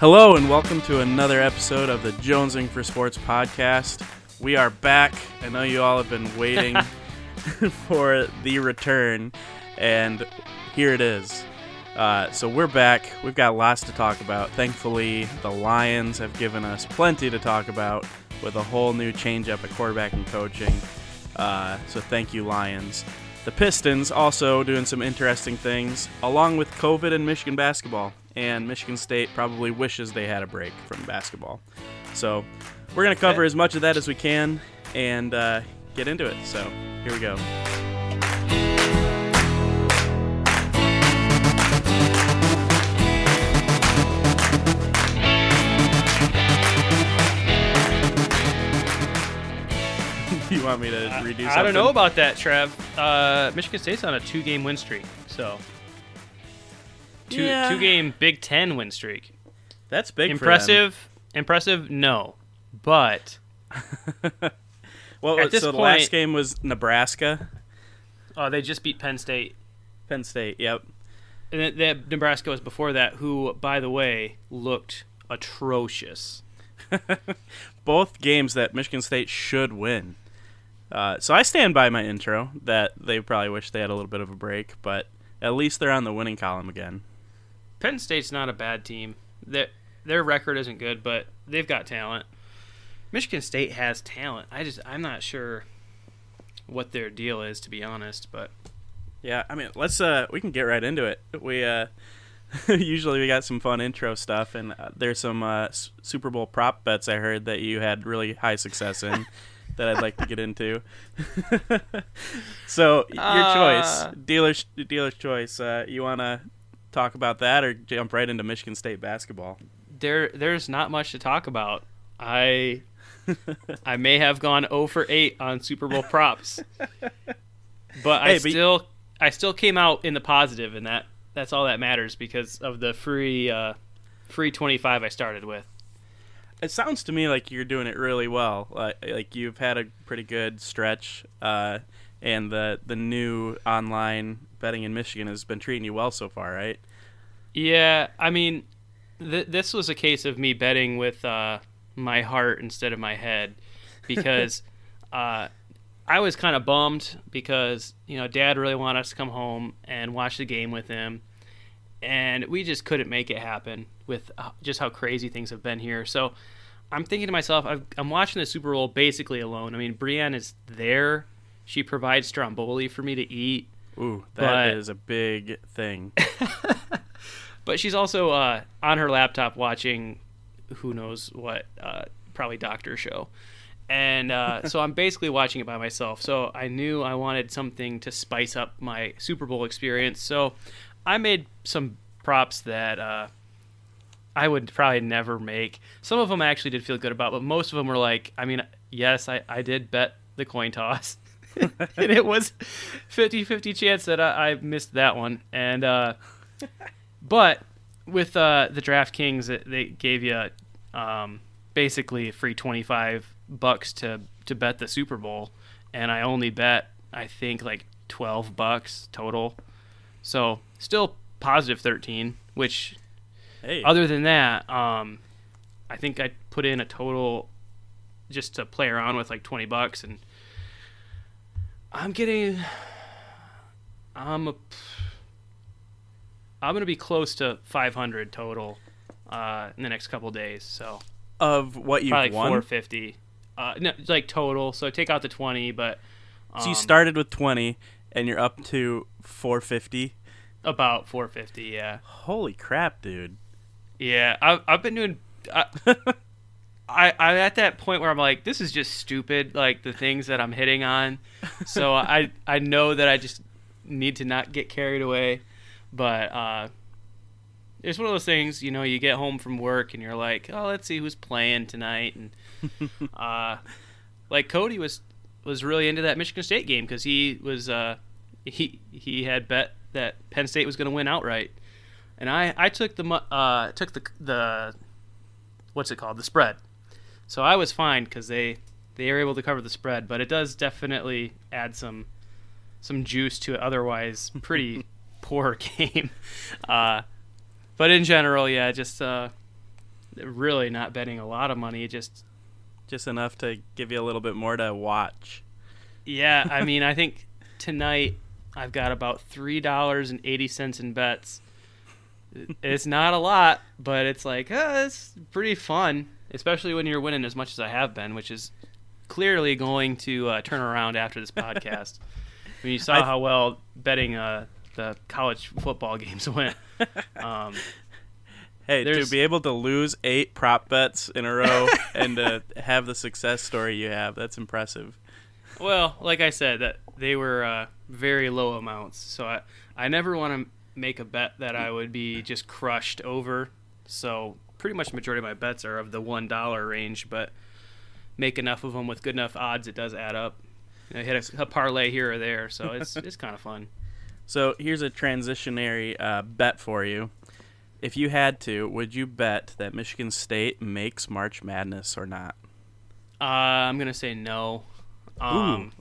Hello and welcome to another episode of the Jonesing for Sports podcast. We are back. I know you all have been waiting for the return, and here it is. Uh, so we're back. We've got lots to talk about. Thankfully, the Lions have given us plenty to talk about with a whole new changeup at quarterback and coaching. Uh, so thank you, Lions. The Pistons also doing some interesting things, along with COVID and Michigan basketball. And Michigan State probably wishes they had a break from basketball. So we're going to cover as much of that as we can and uh, get into it. So here we go. you want me to redo something? I don't know about that, Trev. Uh, Michigan State's on a two-game win streak, so two Yeah. two-game Big Ten win streak. That's big. for them. Impressive, impressive. No, but Well, At this so the last game was Nebraska, uh, they just beat Penn State, Penn State. Yep. and that, that Nebraska was before that. Who, by the way, looked atrocious. Both games that Michigan State should win. Uh, so I stand by my intro that they probably wish they had a little bit of a break, but at least they're on the winning column again. Penn State's not a bad team. Their their record isn't good, but they've got talent. Michigan State has talent. I just I'm not sure what their deal is to be honest, but Yeah, I mean, let's uh, we can get right into it. We uh, usually we got some fun intro stuff, and uh, there's some uh, S- Super Bowl prop bets I heard that you had really high success in. that I'd like to get into. so your Uh. choice, dealer's dealer's choice. Uh, you want to talk about that or jump right into Michigan State basketball? there there's not much to talk about. I I may have gone 0 for 8 on Super Bowl props. But I but- still I still came out in the positive and that that's all that matters because of the free uh free 25 I started with. It sounds to me like you're doing it really well. Like, like you've had a pretty good stretch, uh, and the the new online betting in Michigan has been treating you well so far, right? Yeah, I mean, th- this was a case of me betting with uh, my heart instead of my head because uh, I was kind of bummed because you know Dad really wanted us to come home and watch the game with him, and we just couldn't make it happen with uh, just how crazy things have been here. So I'm thinking to myself, I've, I'm watching the Super Bowl basically alone. I mean, Brienne is there; she provides stromboli for me to eat. Ooh, that is But- a big thing. But she's also uh, on her laptop watching who knows what, uh, probably Doctor Show. And uh, so I'm basically watching it by myself. So I knew I wanted something to spice up my Super Bowl experience. So I made some props that uh, I would probably never make. Some of them I actually did feel good about, but most of them were like, I mean, yes, I, I did bet the coin toss. and it was 50 50 chance that I, I missed that one. And, uh, but with uh, the DraftKings, it- they gave you um, basically a free 25 bucks to, to bet the Super Bowl. And I only bet, I think, like 12 bucks total. So still positive 13, which Hey, other than that, um, I think I put in a total just to play around with like twenty bucks, and I'm getting, I'm a, I'm gonna be close to five hundred total uh, in the next couple days. So of what you've probably won. four fifty, uh, no, like total. So take out the twenty, but um, so you started with twenty, and you're up to four fifty. about four fifty. Yeah. Holy crap, dude! Yeah, I've, I've been doing. I, I I'm at that point where I'm like, this is just stupid. Like the things that I'm hitting on. So I I know that I just need to not get carried away. But uh, it's one of those things. You know, you get home from work and you're like, oh, let's see who's playing tonight, and uh, like Cody was was really into that Michigan State game because he was uh, he he had bet that Penn State was going to win outright and I I took the uh took the the what's it called the spread, so I was fine because they they are able to cover the spread, but it does definitely add some some juice to an otherwise pretty poor game. Uh, but in general, yeah, just uh, really not betting a lot of money. Just just enough to give you a little bit more to watch. Yeah, I mean, I think tonight I've got about three dollars and eighty cents in bets. It's not a lot, but it's like uh, it's pretty fun, especially when you're winning as much as I have been, which is clearly going to uh, turn around after this podcast. when you saw I- how well betting uh, the college football games went. Um, Hey, to be able to lose eight prop bets in a row and to have the success story you have, that's impressive. Well, like I said, that they were uh, very low amounts, so I I never want to make a bet that I would be just crushed over. So pretty much the majority of my bets are of the one dollar range, but make enough of them with good enough odds, it does add up. I hit a, a parlay here or there, so it's it's kind of fun. So here's a transitionary uh, bet for you. If you had to, would you bet that Michigan State makes March Madness or not? Uh, I'm gonna say no. Um,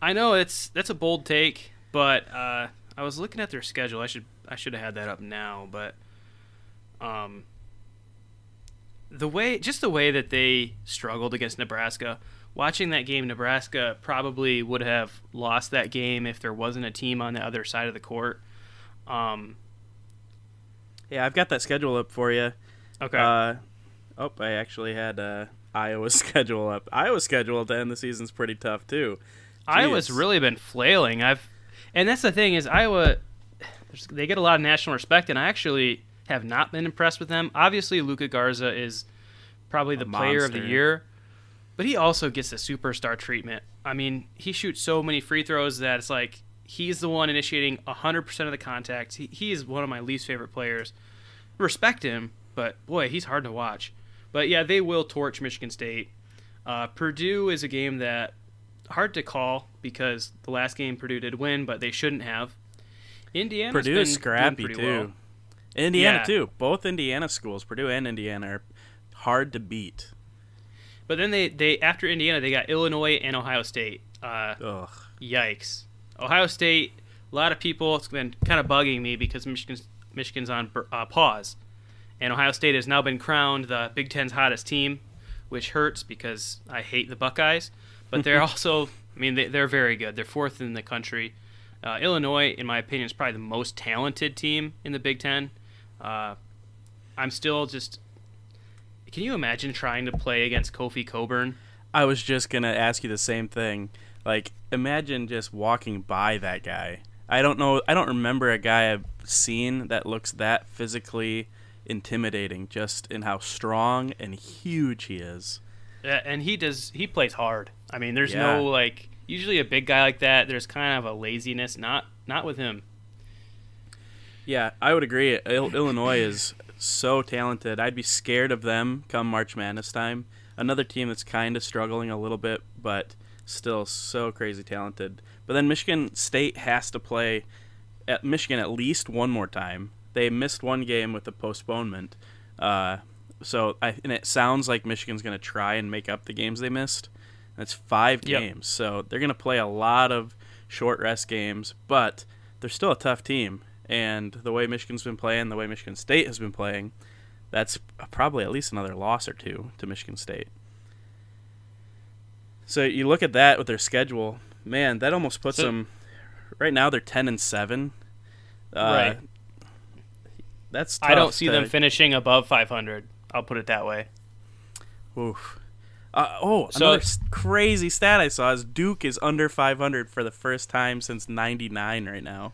I know it's that's a bold take, but uh, I was looking at their schedule. I should I should have had that up now, but um, the way just the way that they struggled against Nebraska. Watching that game, Nebraska probably would have lost that game if there wasn't a team on the other side of the court. Um, Yeah, I've got that schedule up for you. okay. Uh, oh, I actually had uh, Iowa's schedule up. Iowa's schedule to end the season's pretty tough too. Iowa's really been flailing. I've, and that's the thing is Iowa, they get a lot of national respect, and I actually have not been impressed with them. Obviously, Luka Garza is probably the player of the year, but he also gets the superstar treatment. I mean, he shoots so many free throws that it's like he's the one initiating 100% of the contacts. He, he is one of my least favorite players. Respect him, but boy, he's hard to watch. But yeah, they will torch Michigan State. Uh, Purdue is a game that hard to call because the last game Purdue did win, but they shouldn't have. Indiana Purdue is scrappy pretty too. Well. Indiana Yeah. too. Both Indiana schools, Purdue and Indiana, are hard to beat. But then they, they after Indiana they got Illinois and Ohio State. Uh, Ugh. yikes! Ohio State. A lot of people it's been kind of bugging me because Michigan's Michigan's on uh, pause, and Ohio State has now been crowned the Big Ten's hottest team, which hurts because I hate the Buckeyes. But they're also, I mean, they, they're very good. They're fourth in the country. Uh, Illinois, in my opinion, is probably the most talented team in the Big Ten. Uh, I'm still just. Can you imagine trying to play against Kofi Cockburn? I was just gonna ask you the same thing. Like, imagine just walking by that guy. I don't know. I don't remember a guy I've seen that looks that physically intimidating, just in how strong and huge he is. Yeah, and he does. He plays hard. I mean, there's Yeah. no like. Usually, a big guy like that, there's kind of a laziness. Not not with him. Yeah, I would agree. Il- Illinois is so talented. I'd be scared of them come March Madness time. Another team that's kind of struggling a little bit, but still so crazy talented. But then Michigan State has to play at Michigan at least one more time. They missed one game with the postponement. Uh, so I, and it sounds like Michigan's going to try and make up the games they missed. That's five Yep. games, so they're going to play a lot of short rest games, but they're still a tough team. And the way Michigan's been playing, the way Michigan State has been playing, that's probably at least another loss or two to Michigan State. So you look at that with their schedule, man, that almost puts So- them. Right now they're ten and seven. Uh, Right. That's I don't see to- them finishing above 500. I'll put it that way. Oof. Uh, oh, So- another crazy stat I saw is Duke is under 500 for the first time since '99 right now.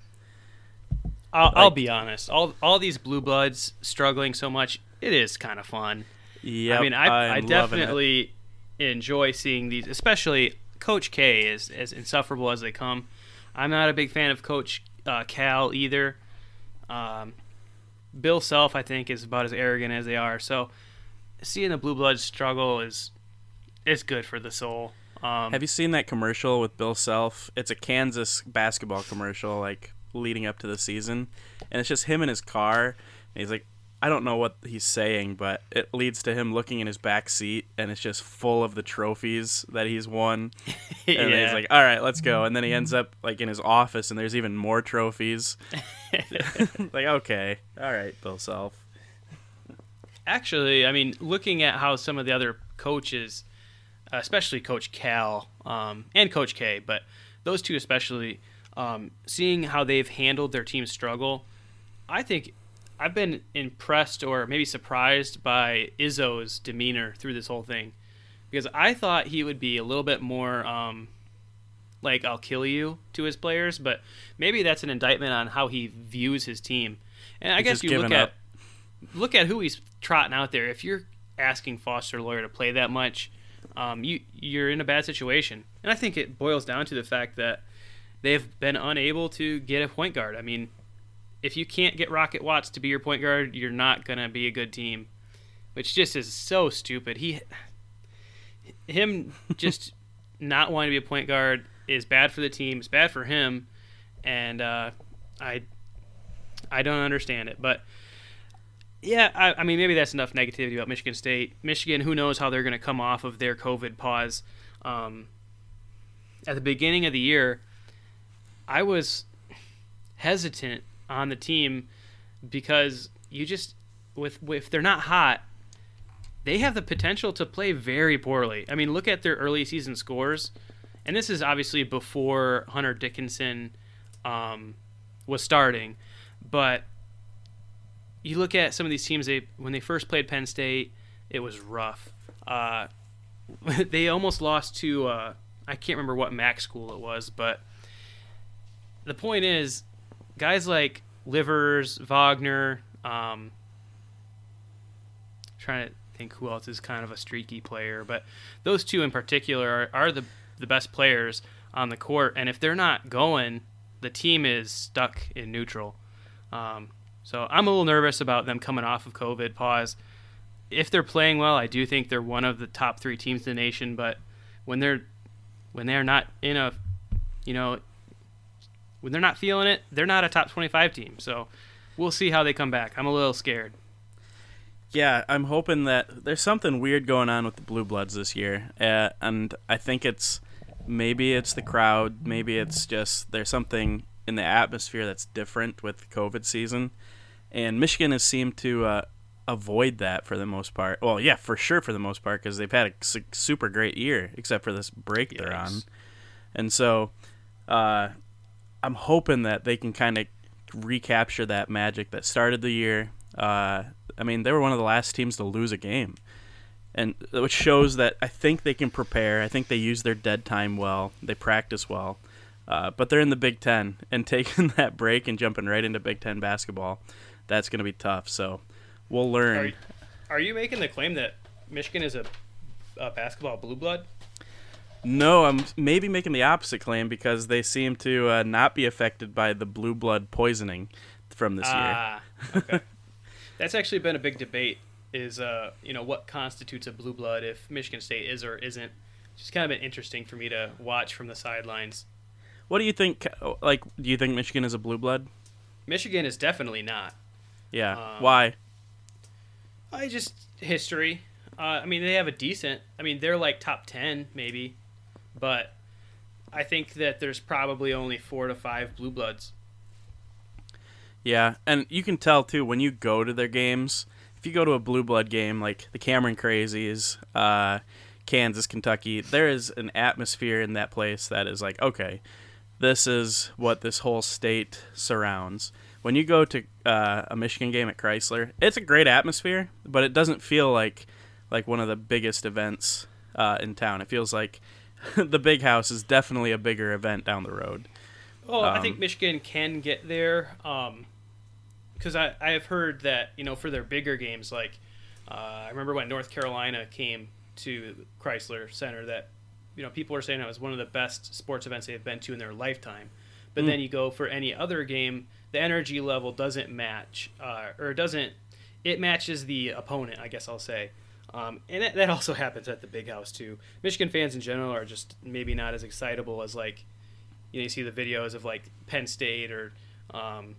I'll, I'll be honest. All all these blue bloods struggling so much, it is kind of fun. Yeah, I mean, I, I I'm loving it. definitely enjoy seeing these, especially Coach K is as insufferable as they come. I'm not a big fan of Coach uh, Cal either. Um, Bill Self, I think, is about as arrogant as they are. So seeing the blue bloods struggle is is good for the soul. Um, Have you seen that commercial with Bill Self? It's a Kansas basketball commercial, like leading up to the season, and it's just him in his car. And he's like, I don't know what he's saying, but it leads to him looking in his back seat, and it's just full of the trophies that he's won. And then he's like, "All right, let's go." And then he ends up like in his office, and there's even more trophies. like, okay, all right, Bill Self. Actually, I mean, looking at how some of the other coaches, especially Coach Cal um, and Coach K, but those two especially, um, seeing how they've handled their team's struggle, I think I've been impressed or maybe surprised by Izzo's demeanor through this whole thing, because I thought he would be a little bit more um, like "I'll kill you" to his players, but maybe that's an indictment on how he views his team. And I He's guess you look at look at who he's trotting out there. If you're asking Foster Loyer to play that much, um, you you're in a bad situation. And I think it boils down to the fact that they've been unable to get a point guard. I mean, if you can't get Rocket Watts to be your point guard, you're not gonna be a good team. Which just is so stupid. He him just not wanting to be a point guard is bad for the team. It's bad for him, and uh, I I don't understand it. But yeah, I, I mean maybe that's enough negativity about Michigan State. Michigan, who knows how they're going to come off of their COVID pause. Um, at the beginning of the year, I was hesitant on the team because you just with if they're not hot, they have the potential to play very poorly. I mean, look at their early season scores, and this is obviously before Hunter Dickinson um, was starting, but you look at some of these teams. They when they first played Penn State, it was rough. Uh, they almost lost to uh, I can't remember what MAC school it was, but the point is, guys like Livers, Wagner, um, trying to think who else is kind of a streaky player, but those two in particular are, are the the best players on the court, and if they're not going, the team is stuck in neutral. Um, so I'm a little nervous about them coming off of COVID pause. If they're playing well, I do think they're one of the top three teams in the nation. But when they're when they're not in a, you know, when they're not feeling it, they're not a top 25 team. So we'll see how they come back. I'm a little scared. Yeah, I'm hoping that there's something weird going on with the Blue Bloods this year, uh, and I think it's maybe it's the crowd, maybe it's just there's something in the atmosphere that's different with the COVID season, and Michigan has seemed to uh, avoid that for the most part. Well, yeah, for sure for the most part because they've had a su- super great year, except for this break they're on, and so uh, I'm hoping that they can kind of recapture that magic that started the year. Uh, I mean, they were one of the last teams to lose a game, and which shows that I think they can prepare. I think they use their dead time well. They practice well, uh, but they're in the Big Ten, and taking that break and jumping right into Big Ten basketball, that's going to be tough. So we'll learn. Are, are you making the claim that Michigan is a, a basketball blue blood? No, I'm maybe making the opposite claim because they seem to uh, not be affected by the blue blood poisoning from this year. Ah, okay. That's actually been a big debate. Is uh, you know, what constitutes a blue blood if Michigan State is or isn't? It's just kind of been interesting for me to watch from the sidelines. What do you think? Like, do you think Michigan is a blue blood? Michigan is definitely not. Yeah. Um, Why? I just history. Uh, I mean, they have a decent. I mean, they're like top ten maybe, but I think that there's probably only four to five blue bloods. Yeah, and you can tell too when you go to their games. If you go to a blue blood game like the Cameron Crazies, uh, Kansas, Kentucky, there is an atmosphere in that place that is like, okay, this is what this whole state surrounds. When you go to uh, a Michigan game at Crisler, it's a great atmosphere, but it doesn't feel like like one of the biggest events uh, in town. It feels like the big house is definitely a bigger event down the road. Well, I Um, think Michigan can get there because I, I have heard that you know for their bigger games like uh, I remember when North Carolina came to Crisler Center that you know people were saying it was one of the best sports events they've been to in their lifetime. But then you go for any other game, the energy level doesn't match uh, or doesn't it matches the opponent. I guess I'll say. Um, and that, that also happens at the big house too. Michigan fans in general are just maybe not as excitable as like you know you see the videos of like Penn State or um,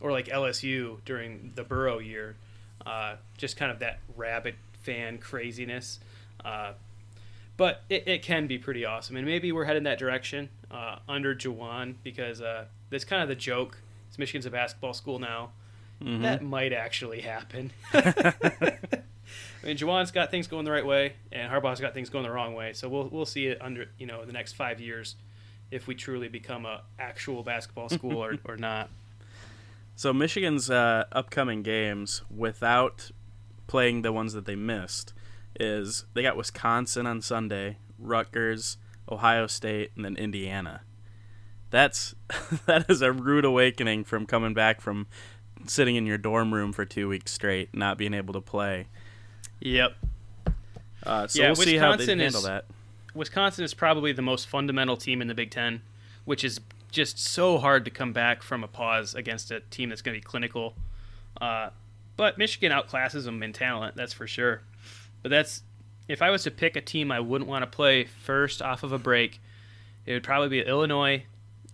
or like LSU during the Burrow year, uh, just kind of that rabid fan craziness. Uh, but it, it can be pretty awesome, and maybe we're heading that direction uh, under Juwan because uh, that's kind of the joke. It's Michigan's a basketball school now, Mm-hmm. that might actually happen. I mean, Juwan's got things going the right way, and Harbaugh's got things going the wrong way. So we'll we'll see it under you know the next five years if we truly become a actual basketball school or, or not. So Michigan's uh, upcoming games, without playing the ones that they missed, is they got Wisconsin on Sunday, Rutgers, Ohio State, and then Indiana. That's that is a rude awakening from coming back from sitting in your dorm room for two weeks straight, not being able to play. Yep. Uh, so Yeah, we'll see how they Wisconsin handle is- that. Wisconsin is probably the most fundamental team in the Big Ten, which is just so hard to come back from a pause against a team that's going to be clinical. Uh, but Michigan outclasses them in talent, that's for sure. But that's if I was to pick a team I wouldn't want to play first off of a break, it would probably be Illinois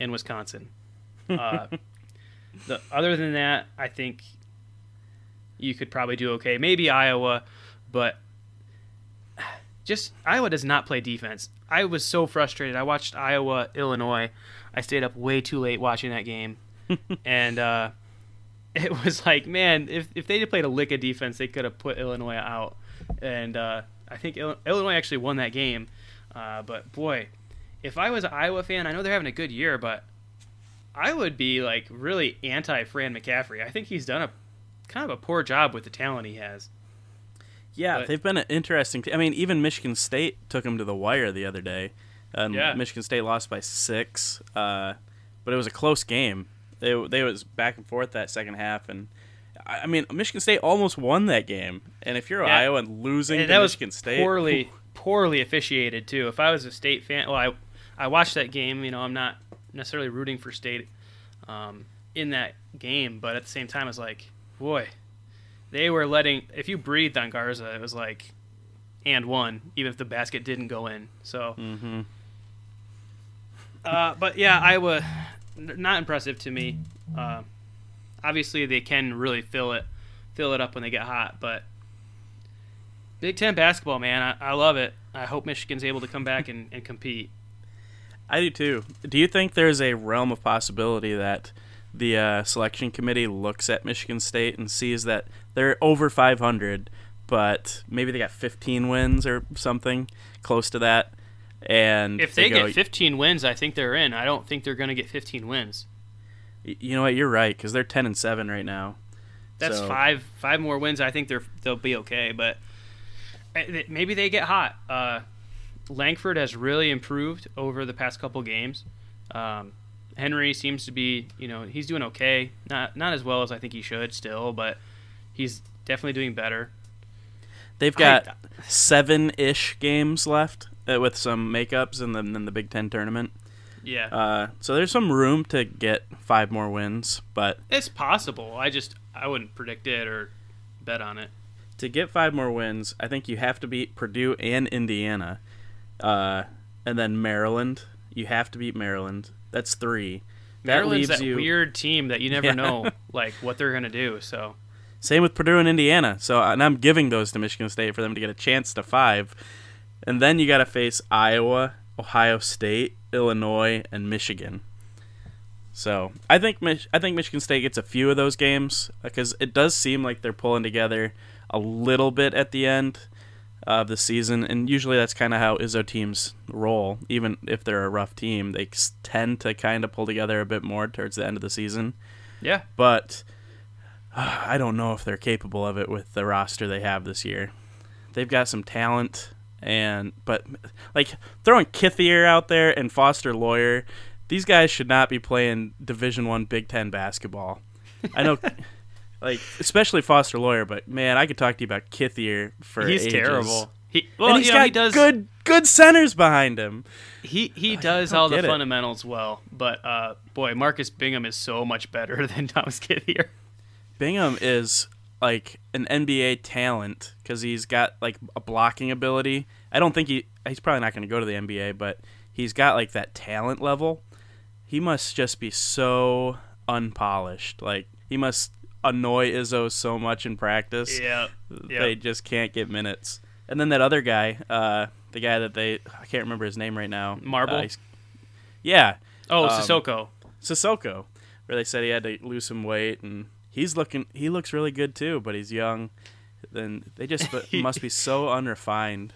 and Wisconsin. Uh, the other than that, I think you could probably do okay. Maybe Iowa, but just Iowa does not play defense. I was so frustrated. I watched Iowa Illinois. I stayed up way too late watching that game, and uh, it was like, man, if if they had played a lick of defense, they could have put Illinois out. And uh, I think Illinois actually won that game. Uh, but boy, if I was an Iowa fan, I know they're having a good year, but I would be like really anti Fran McCaffery. I think he's done a kind of a poor job with the talent he has. Yeah, But- they've been an interesting. T- I mean, even Michigan State took them to the wire the other day, and Yeah. Michigan State lost by six. Uh, but it was a close game. They they was back and forth that second half, and I, mean, Michigan State almost won that game. And if you're Yeah. Iowa and losing And to that was Michigan State, poorly poorly officiated too. If I was a state fan, well, I I watched that game. You know, I'm not necessarily rooting for state um, in that game, but at the same time, it's like, boy, they were letting. If you breathed on Garza, it was like, and one, even if the basket didn't go in. So, hmm uh, but yeah, Iowa, n- not impressive to me. Uh, obviously, they can really fill it, fill it up when they get hot. But Big Ten basketball, man, I, I love it. I hope Michigan's able to come back and, and compete. I do too. Do you think there's a realm of possibility that the uh, selection committee looks at Michigan State and sees that they're over 500, but maybe they got 15 wins or something close to that, and If they, go, get 15 wins, I think they're in. I don't think they're going to get 15 wins. You know what? You're right because they're 10 and seven right now. That's So- five five more wins. I think they're they'll be okay, but eh, maybe they get hot. Uh, Langford has really improved over the past couple games. Um, Henry seems to be, you know, he's doing okay. Not not as well as I think he should still, but he's definitely doing better. They've got seven-ish games left uh, with some makeups and then the Big Ten tournament. Yeah, Uh, so there's some room to get five more wins, but it's possible. I just I wouldn't predict it or bet on it. to get five more wins, I think you have to beat Purdue and Indiana, uh, and then Maryland. You have to beat Maryland. That's three. That Maryland's leaves that you. weird team that you never Yeah. know like what they're gonna do. So Same with Purdue and Indiana. So uh, and I'm giving those to Michigan State for them to get a chance to five, and then you got to face Iowa, Ohio State, Illinois, and Michigan. So I think Mich- I think Michigan State gets a few of those games uh, because it does seem like they're pulling together a little bit at the end of the season, and usually that's kind of how Izzo teams roll. Even if they're a rough team, they tend to kind of pull together a bit more towards the end of the season yeah, but uh, I don't know if they're capable of it with the roster they have this year. They've got some talent, and but like throwing Kithier out there and Foster Loyer, these guys should not be playing Division One Big Ten basketball. I know, like especially Foster Loyer, but man, I could talk to you about Kithier for he's ages. terrible. He well, and he's you know, got he does good good centers behind him. He he I does all the it. fundamentals well, but uh, boy, Marcus Bingham is so much better than Thomas Kithier. Bingham is like an NBA talent because he's got like a blocking ability. I don't think he he's probably not going to go to the NBA, but he's got like that talent level. He must just be so unpolished. Like he must annoy Izzo so much in practice. Yeah, They just can't get minutes. And then that other guy, uh, the guy that they I can't remember his name right now. Marble? Uh, yeah, Oh, Um, Sissoko. Sissoko, where they said he had to lose some weight and he's looking. He looks really good too, but he's young. Then they just must be so unrefined.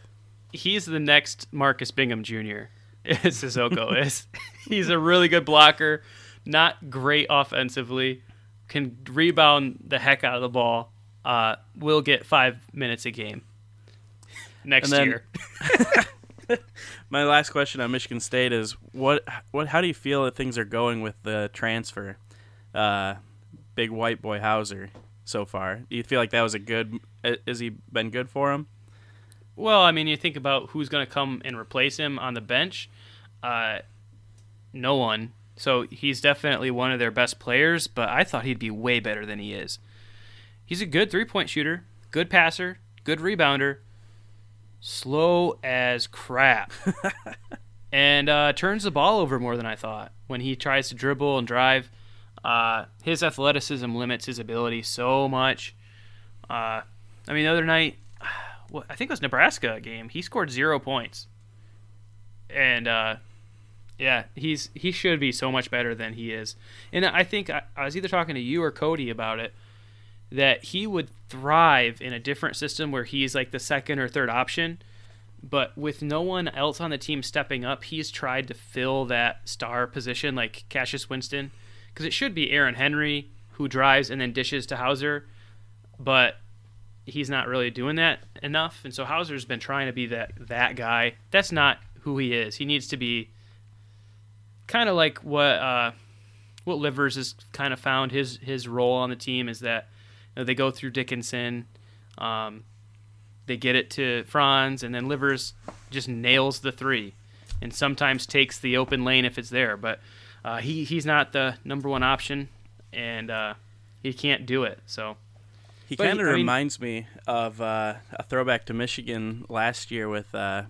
He's the next Marcus Bingham Jr. Sissoko is. He's a really good blocker, not great offensively, can rebound the heck out of the ball. Uh, will get five minutes a game next then- year. My last question on Michigan State is what what how do you feel that things are going with the transfer, uh, big white boy Hauser so far? Do you feel like that was a good? uh, Has he been good for him? Well, I mean, you think about who's going to come and replace him on the bench. Uh, no one. So he's definitely one of their best players, but I thought he'd be way better than he is. He's a good three point shooter, good passer, good rebounder, slow as crap, and uh, turns the ball over more than I thought. When he tries to dribble and drive, uh, his athleticism limits his ability so much. Uh, I mean, the other night, what I think it was Nebraska game. He scored zero points, and uh, yeah, he's he should be so much better than he is. And I think I, I was either talking to you or Cody about it that he would thrive in a different system where he's like the second or third option. But with no one else on the team stepping up, he's tried to fill that star position like Cassius Winston, because it should be Aaron Henry who drives and then dishes to Hauser, but he's not really doing that enough. And so Hauser's been trying to be that that guy. That's not who he is. He needs to be kind of like what uh, what Livers has kind of found his his role on the team is that you know, they go through Dickinson, um, they get it to Franz, and then Livers just nails the three, and sometimes takes the open lane if it's there. But uh, he he's not the number one option, and uh, he can't do it. So. He kind of I mean- reminds me of uh, a throwback to Michigan last year with uh,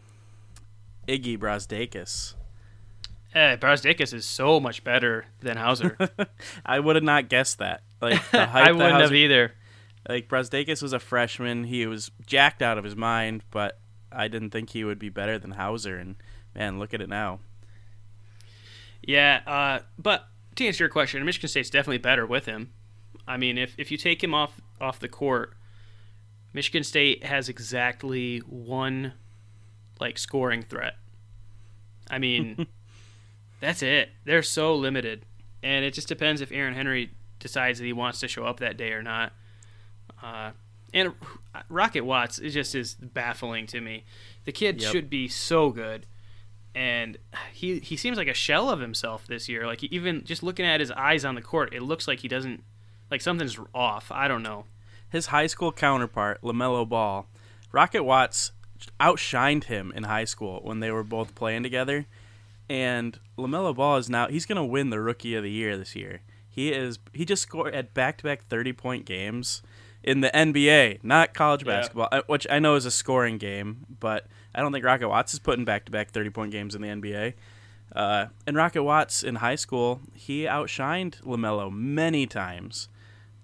Iggy Brazdeikis. Eh, Brazdeikis is so much better than Hauser. I would have not guessed that. Like the hype I wouldn't have Hauser- either. Like Brazdeikis was a freshman. He was jacked out of his mind, but I didn't think he would be better than Hauser. And man, look at it now. Yeah, uh, but to answer your question, Michigan State's definitely better with him. I mean, if, if you take him off off the court, Michigan State has exactly one like scoring threat. I mean, that's it. They're so limited, and it just depends if Aaron Henry decides that he wants to show up that day or not. Uh, and Rocket Watts it just is baffling to me. The kid Yep. should be so good, and he he seems like a shell of himself this year. Like even just looking at his eyes on the court, it looks like he doesn't like something's off. I don't know. His high school counterpart, LaMelo Ball, Rocket Watts outshined him in high school when they were both playing together. And LaMelo Ball is now he's going to win the rookie of the year this year. He is he just scored at back-to-back 30-point games in the NBA, not college Yeah. basketball, uh, which I know is a scoring game, but I don't think Rocket Watts is putting back-to-back 30-point games in the NBA. Uh, and Rocket Watts in high school, he outshined LaMelo many times.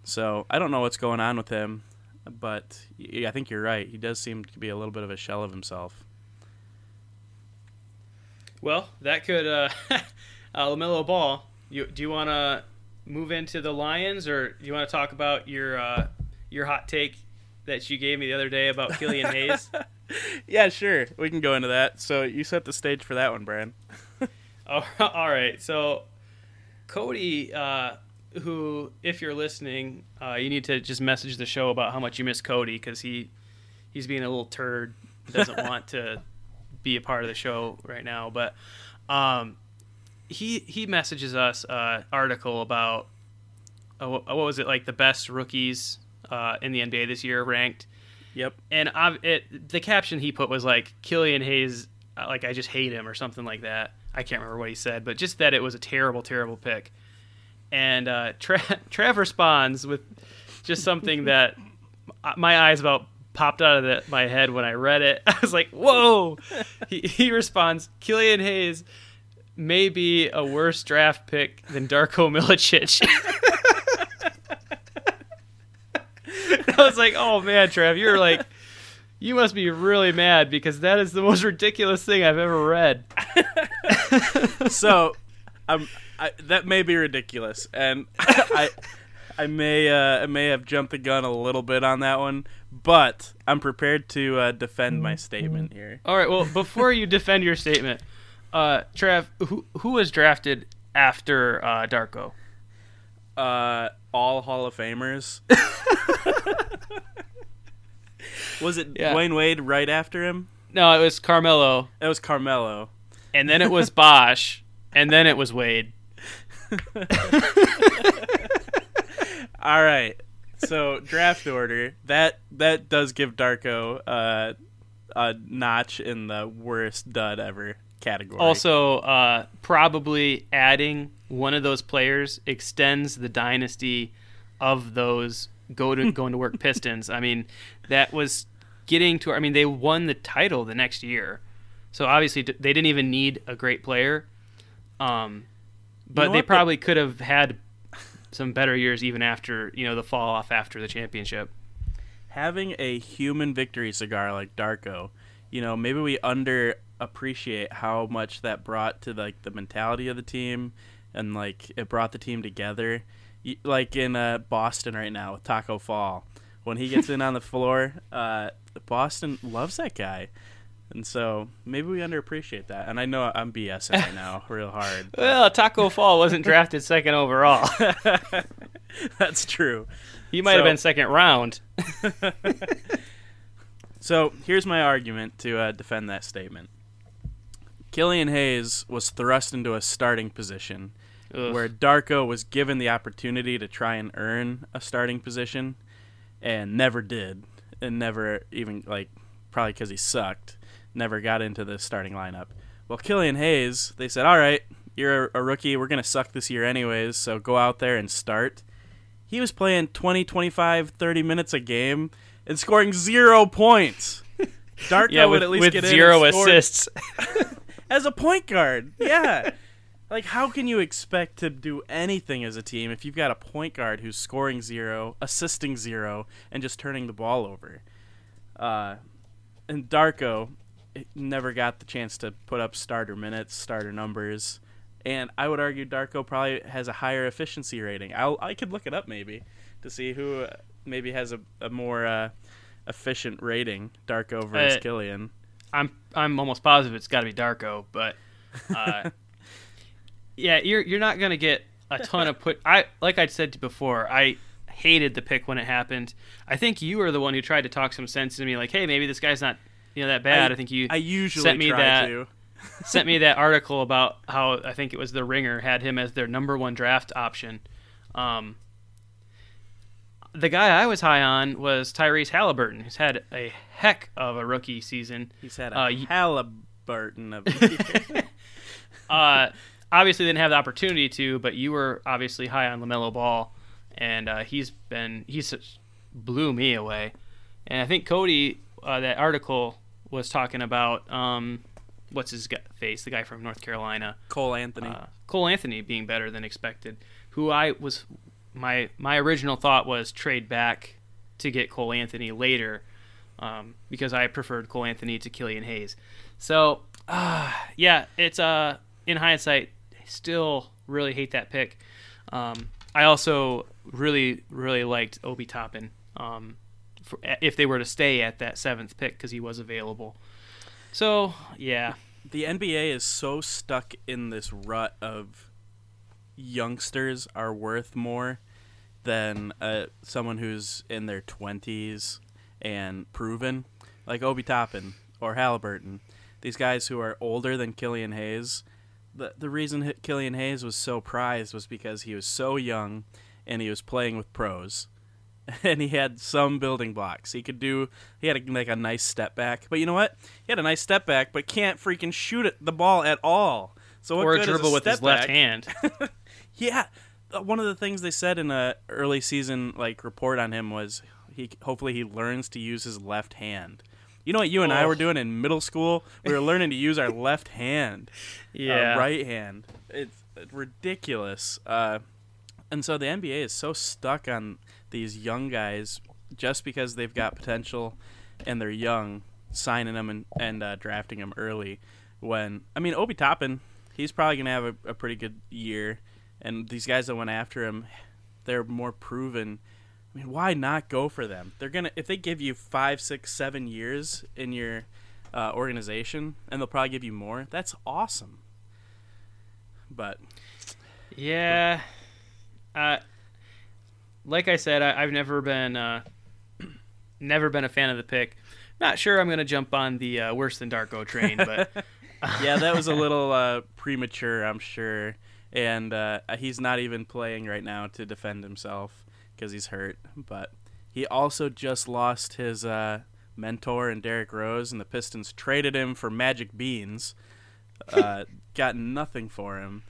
So I don't know what's going on with him, but I think you're right. He does seem to be a little bit of a shell of himself. Well, that could uh, uh LaMelo Ball. You do you want to move into the Lions, or do you want to talk about your uh, your hot take that you gave me the other day about Killian Hayes? Yeah, sure. We can go into that. So you set the stage for that one, Brand. Oh, all right. So, Cody, uh, who, if you're listening, uh, you need to just message the show about how much you miss Cody because he he's being a little turd, doesn't want to be a part of the show right now. But um, he he messages us uh, article about uh, what what was it like the best rookies uh, in the NBA this year ranked Yep. and I, it, the caption he put was like Killian Hayes, uh, like I just hate him or something like that. I can't remember what he said, but just that it was a terrible, terrible pick. And uh, Tra- Trav responds with just something that my eyes about popped out of the, my head when I read it. I was like, "Whoa!" he, he responds, "Killian Hayes may be a worse draft pick than Darko Milicic." I was like, "Oh man, Trav, you're like." You must be really mad because that is the most ridiculous thing I've ever read. So, um, I, that may be ridiculous, and I, I may uh, I may have jumped the gun a little bit on that one, but I'm prepared to uh, defend my statement here. All right. Well, before you defend your statement, uh, Trav, who who was drafted after uh, Darko? Uh, all Hall of Famers. was it Yeah. Dwyane Wade right after him? No, it was Carmelo, It was Carmelo. and then it was Bosh, and then it was Wade. All right. So draft order that that does give Darko uh, a notch in the worst dud ever category. Also, uh, probably adding one of those players extends the dynasty of those go to going to work Pistons. I mean, that was getting to. I mean, they won the title the next year, so obviously they didn't even need a great player. Um, but know they what? probably could have had some better years even after you know the fall off after the championship. having a human victory cigar like Darko, you know, maybe we underappreciate how much that brought to like the mentality of the team, and like it brought the team together. Like in uh, Boston right now with Tacko Fall, when he gets in on the floor, uh, Boston loves that guy, and so maybe we underappreciate that. And I know I'm BSing right now, real hard. Well, Tacko Fall wasn't drafted second overall. That's true. He might have been second round. So here's my argument to uh, defend that statement. Killian Hayes was thrust into a starting position Ugh. where Darko was given the opportunity to try and earn a starting position and never did and never even like probably because he sucked never got into the starting lineup well killian hayes they said all right you're a rookie we're going to suck this year anyways so go out there and start he was playing 20 25 30 minutes a game and scoring zero points Darko yeah, would with, at least get in zero assists. as a point guard. Yeah. like how can you expect to do anything as a team if you've got a point guard who's scoring zero, assisting zero, and just turning the ball over? Uh, and Darko never got the chance to put up starter minutes, starter numbers. And I would argue Darko probably has a higher efficiency rating. I'll, I could look it up maybe to see who uh, maybe has a, a more uh, efficient rating, Darko versus Uh, Killian. I'm I'm almost positive it's got to be Darko, but uh, yeah, you're you're not gonna get a ton of put. I like I said before, I hated the pick when it happened. I think you were the one who tried to talk some sense into me, like, hey, maybe this guy's not you know that bad. I, think you I usually sent me that- to. sent me that article about how I think it was the Ringer had him as their number one draft option. Um, the guy I was high on was Tyrese Haliburton, who's had a heck of a rookie season. He's had a Uh, Haliburton of. Uh, obviously didn't have the opportunity to, but you were obviously high on LaMelo Ball, and uh, he's been he's blew me away. And I think Cody, uh, that article was talking about um, what's his face, the guy from North Carolina. Cole Anthony. uh, Cole Anthony being better than expected. Who I was my my original thought was trade back to get Cole Anthony later um, because I preferred Cole Anthony to Killian Hayes. So uh, yeah, it's uh in hindsight still really hate that pick. Um, I also really really liked Obi Toppin. Um, for, if they were to stay at that seventh pick because he was available. So yeah, the NBA is so stuck in this rut of youngsters are worth more than uh, someone who's in their 20s and proven, like Obi Toppin or Haliburton. These guys who are older than Killian Hayes. The, the reason Killian Hayes was so prized was because he was so young and he was playing with pros. And he had some building blocks. He could do. He had a, like a nice step back, but you know what? He had a nice step back, but can't freaking shoot it, the ball at all. So what or a good is dribble with his step left hand. Yeah, Uh, one of the things they said in a early season like report on him was he hopefully he learns to use his left hand. You know what you and I Oh. were doing in middle school? We were learning to use our left hand, Yeah. uh, right hand. It's ridiculous. Uh, and so the NBA is so stuck on these young guys just because they've got potential and they're young, signing them and, and uh, drafting them early. When I mean Obi Toppin, he's probably gonna have a, a pretty good year, and these guys that went after him, they're more proven. I mean, why not go for them? They're gonna if they give you five, six, seven years in your uh, organization, and they'll probably give you more. That's awesome. But yeah, uh, like I said, I, have never been uh, never been a fan of the pick. Not sure I'm gonna jump on the uh, worse than Darko train, but yeah, that was a little uh, premature, I'm sure. And uh, he's not even playing right now to defend himself because he's hurt. But he also just lost his uh, mentor and Derrick Rose, and the Pistons traded him for Magic Beans. Uh, got nothing for him.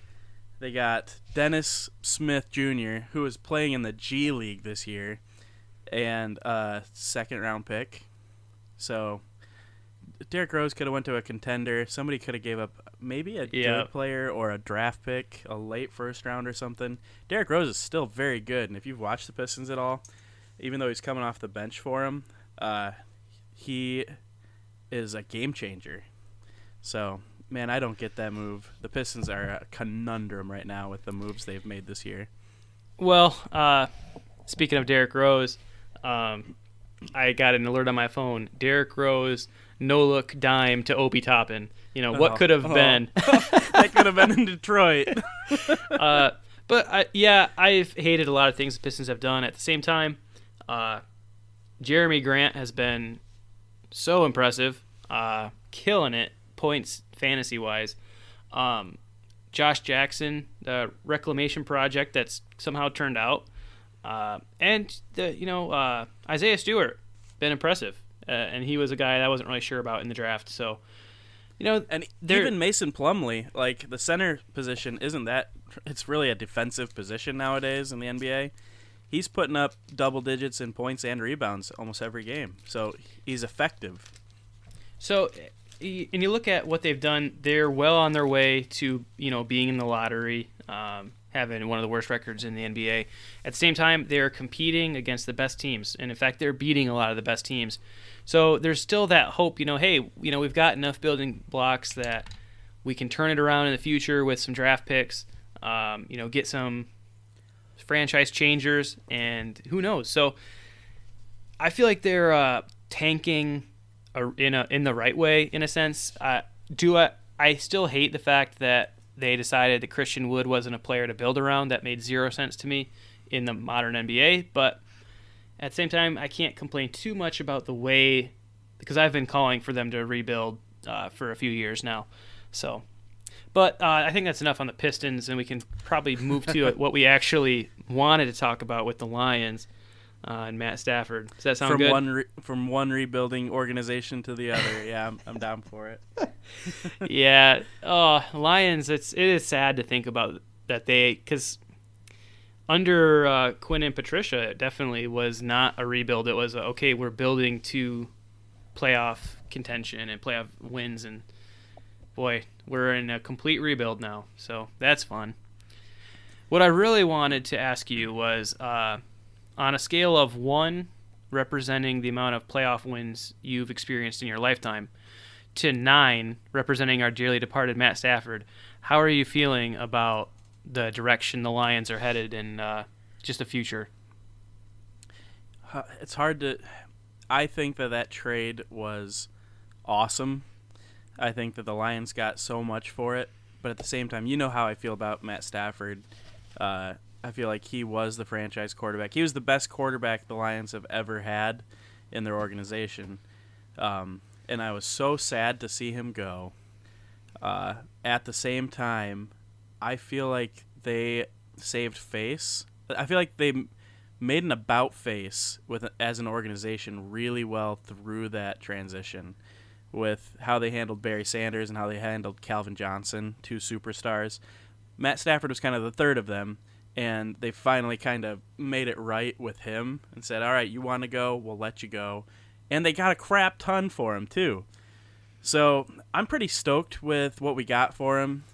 They got Dennis Smith Jr., who is playing in the G League this year, and a second round pick. So Derrick Rose could have went to a contender. Somebody could have gave up maybe a yeah. good player or a draft pick, a late first round or something. Derrick Rose is still very good, and if you've watched the Pistons at all, even though he's coming off the bench for him, uh, he is a game changer. So, man, I don't get that move. The Pistons are a conundrum right now with the moves they've made this year. Well, uh, speaking of Derrick Rose, um, I got an alert on my phone. Derrick Rose no look dime to Obi Toppin. You know what oh, could have oh. been? that could have been in Detroit. uh, but I, yeah, I've hated a lot of things the Pistons have done. At the same time, uh, Jerami Grant has been so impressive, uh, killing it points fantasy wise. Um, Josh Jackson, the reclamation project that's somehow turned out, uh, and the you know uh, Isaiah Stewart, been impressive uh, and he was a guy that I wasn't really sure about in the draft. So, you know, and even Mason Plumlee, like the center position, isn't that? It's really a defensive position nowadays in the NBA. He's putting up double digits in points and rebounds almost every game, so he's effective. So, and you look at what they've done; they're well on their way to you know being in the lottery. Um, having one of the worst records in the NBA. At the same time, they're competing against the best teams, and in fact, they're beating a lot of the best teams. So there's still that hope, you know, hey, you know, we've got enough building blocks that we can turn it around in the future with some draft picks, um, you know, get some franchise changers, and who knows. So I feel like they're uh, tanking in a in the right way in a sense. Uh, do I? I still hate the fact that they decided that Christian Wood wasn't a player to build around. That made zero sense to me in the modern NBA. But at the same time, I can't complain too much about the way because I've been calling for them to rebuild uh, for a few years now. So, but uh, I think that's enough on the Pistons, and we can probably move to what we actually wanted to talk about with the Lions uh, and Matt Stafford. Does that sound from good? One re- from one rebuilding organization to the other. Yeah, I'm, I'm down for it. yeah. Oh, Lions. It's it is sad to think about that they because under uh, Quinn and Patricia, it definitely was not a rebuild. It was a, okay, we're building to playoff contention and playoff wins, and boy, we're in a complete rebuild now. So that's fun. What I really wanted to ask you was, uh, on a scale of one, representing the amount of playoff wins you've experienced in your lifetime, to nine, representing our dearly departed Matt Stafford, how are you feeling about the direction the Lions are headed in uh, just the future? It's hard to. I think that that trade was awesome. I think that the Lions got so much for it, but at the same time, you know how I feel about Matt Stafford. Uh, I feel like he was the franchise quarterback. He was the best quarterback the Lions have ever had in their organization, um, and I was so sad to see him go. Uh, at the same time, I feel like they saved face. I feel like they made an about face with as an organization really well through that transition with how they handled Barry Sanders and how they handled Calvin Johnson, two superstars. Matt Stafford was kind of the third of them, and they finally kind of made it right with him and said, "All right, you want to go? We'll let you go." And they got a crap ton for him too. So I'm pretty stoked with what we got for him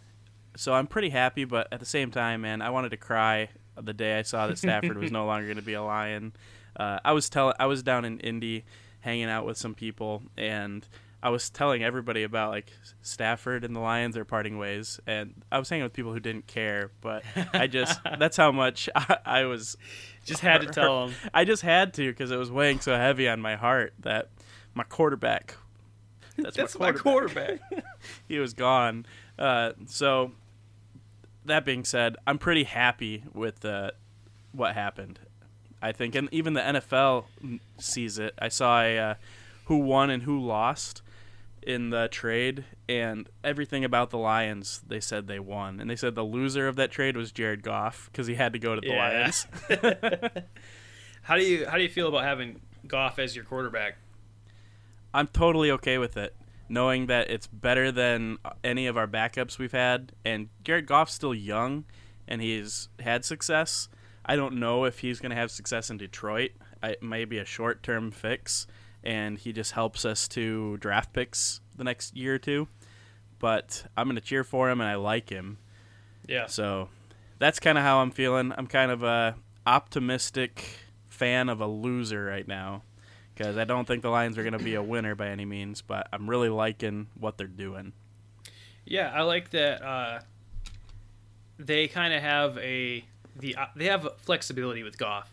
so I'm pretty happy, but at the same time, man, I wanted to cry the day I saw that Stafford was no longer going to be a Lion. Uh, I was tell I was down in Indy hanging out with some people, and I was telling everybody about like Stafford and the Lions are parting ways, and I was hanging with people who didn't care, but I just that's how much I, I was. Just had to tell them. I just had to because it was weighing so heavy on my heart that my quarterback. That's, that's my quarterback. quarterback. he was gone. Uh, so that being said, I'm pretty happy with uh, what happened. I think, and even the NFL sees it. I saw a, uh, who won and who lost in the trade, and everything about the Lions, they said they won, and they said the loser of that trade was Jared Goff because he had to go to the yeah. Lions. how do you how do you feel about having Goff as your quarterback? I'm totally okay with it, knowing that it's better than uh, any of our backups we've had, and Jared Goff's still young, and he's had success. I don't know if he's going to have success in Detroit. it may be a short term fix and he just helps us to draft picks the next year or two. But I'm going to cheer for him, and I like him. Yeah. So that's kind of how I'm feeling. I'm kind of a optimistic fan of a loser right now because I don't think the Lions are going to be a winner by any means, but I'm really liking what they're doing. Yeah, I like that uh, they kind of have a the uh, they have flexibility with Goff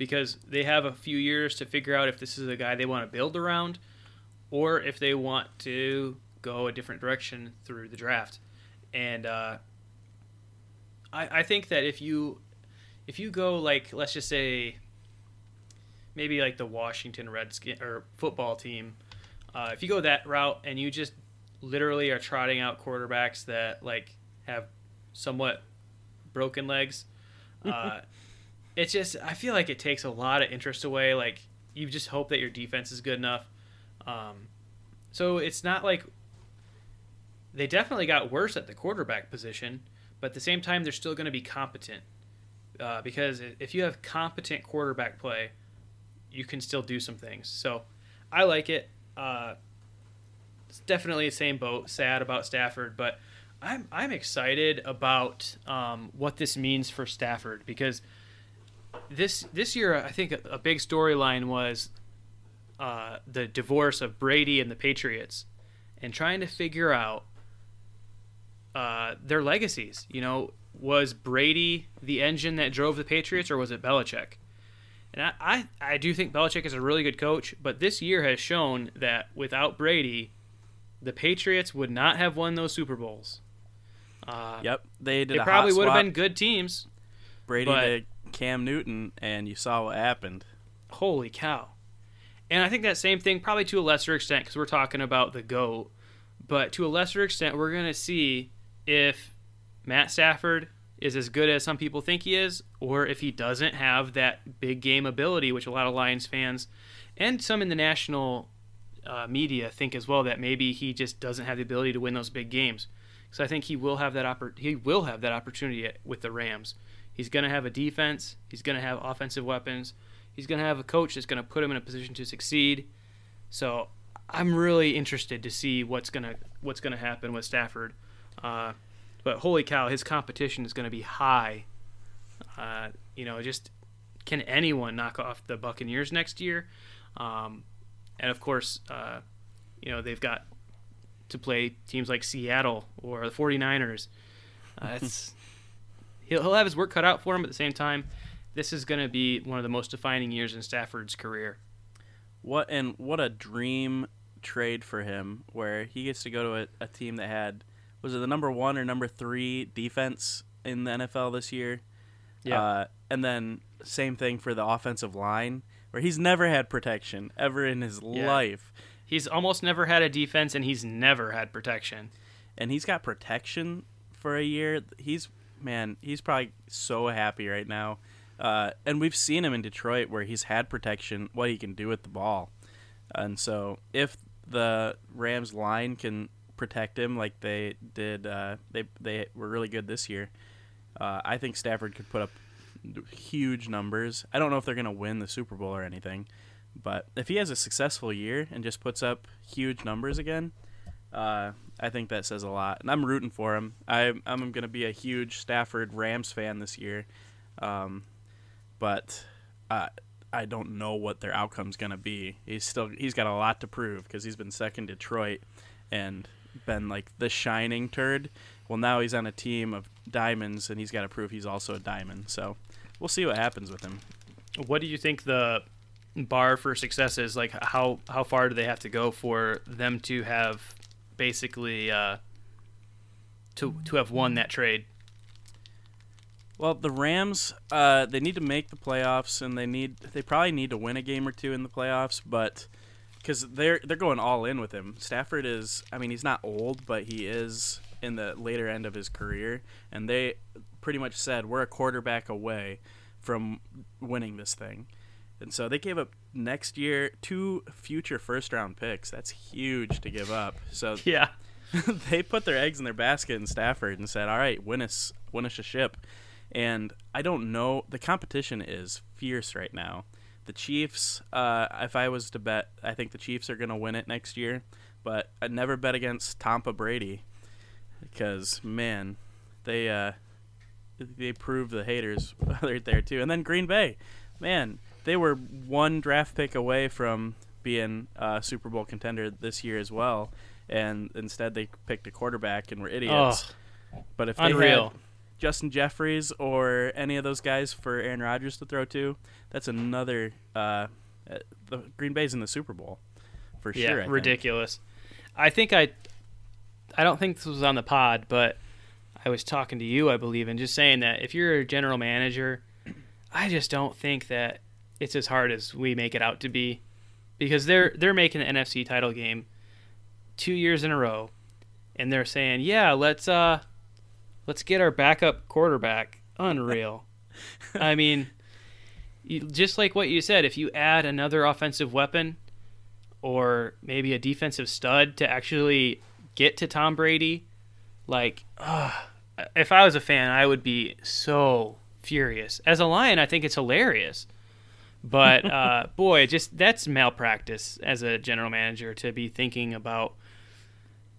because they have a few years to figure out if this is a guy they want to build around or if they want to go a different direction through the draft. And uh, I, I think that if you if you go like let's just say maybe like the Washington Redskins or football team, uh, if you go that route and you just literally are trotting out quarterbacks that like have somewhat broken legs, uh, it's just I feel like it takes a lot of interest away. Like you just hope that your defense is good enough. Um, so it's not like they definitely got worse at the quarterback position, but at the same time they're still going to be competent. Uh, because if you have competent quarterback play, you can still do some things. So I like it. Uh, it's definitely the same boat. Sad about Stafford, but I'm I'm excited about um, what this means for Stafford because this this year, I think a, a big storyline was uh, the divorce of Brady and the Patriots, and trying to figure out uh, their legacies. You know, was Brady the engine that drove the Patriots, or was it Belichick? And I, I, I do think Belichick is a really good coach, but this year has shown that without Brady, the Patriots would not have won those Super Bowls. Uh, yep, they did. They probably would have been good teams. Brady but, Cam Newton, and you saw what happened. Holy cow! And I think that same thing, probably to a lesser extent, because we're talking about the goat, but to a lesser extent, we're going to see if Matt Stafford is as good as some people think he is, or if he doesn't have that big game ability, which a lot of Lions fans and some in the national uh, media think as well that maybe he just doesn't have the ability to win those big games. So I think he will have that oppor- he will have that opportunity with the Rams. He's going to have a defense. He's going to have offensive weapons. He's going to have a coach that's going to put him in a position to succeed. So I'm really interested to see what's going to what's going to happen with Stafford. Uh, but holy cow, his competition is going to be high. Uh, you know, just can anyone knock off the Buccaneers next year? Um, and of course, uh, you know, they've got to play teams like Seattle or the 49ers. Uh, it's he'll, he'll have his work cut out for him. At the same time, this is going to be one of the most defining years in Stafford's career. What and what a dream trade for him, where he gets to go to a, a team that had was it the number one or number three defense in the NFL this year? Yeah, uh, and then same thing for the offensive line, where he's never had protection ever in his yeah. life. He's almost never had a defense, and he's never had protection. And he's got protection for a year. He's man, he's probably so happy right now. Uh, and we've seen him in Detroit where he's had protection, what he can do with the ball. And so if the Rams line can protect him like they did, uh, they they were really good this year. Uh, I think Stafford could put up huge numbers. I don't know if they're going to win the Super Bowl or anything, but if he has a successful year and just puts up huge numbers again, uh, I think that says a lot, and I'm rooting for him. I'm I'm going to be a huge Stafford Rams fan this year, um, but I don't know what their outcome's going to be. He's still he's got a lot to prove because he's been second Detroit and been like the shining turd. Well, now he's on a team of diamonds and he's got to prove he's also a diamond. So we'll see what happens with him. What do you think the bar for success is? Like how how far do they have to go for them to have basically uh, to to have won that trade? Well, the Rams, uh, they need to make the playoffs, and they need they probably need to win a game or two in the playoffs, but because they're they're going all in with him. Stafford is, I mean, he's not old, but he is in the later end of his career, and they pretty much said we're a quarterback away from winning this thing, and so they gave up next year two future first round picks. That's huge to give up. So Yeah. they put their eggs in their basket in Stafford and said, "All right, win us, win us a ship." And I don't know. The competition is fierce right now. The Chiefs. Uh, if I was to bet, I think the Chiefs are going to win it next year. But I'd never bet against Tampa Brady because man, they uh, they proved the haters right there too. And then Green Bay, man, they were one draft pick away from being a Super Bowl contender this year as well. And instead, they picked a quarterback and were idiots. But if they Unreal. had Justin Jeffries or any of those guys for Aaron Rodgers to throw to, that's another. Uh, the Green Bay's in the Super Bowl for yeah, sure. I think. ridiculous. I think I, I don't think this was on the pod, but I was talking to you, I believe, and just saying that if you're a general manager, I just don't think that it's as hard as we make it out to be, because they're they're making the NFC title game two years in a row, and they're saying, yeah, let's uh, let's get our backup quarterback. Unreal. I mean, you, just like what you said, if you add another offensive weapon or maybe a defensive stud to actually get to Tom Brady, like, ugh, if I was a fan, I would be so furious. As a Lion, I think it's hilarious. But uh, boy, just that's malpractice as a general manager to be thinking about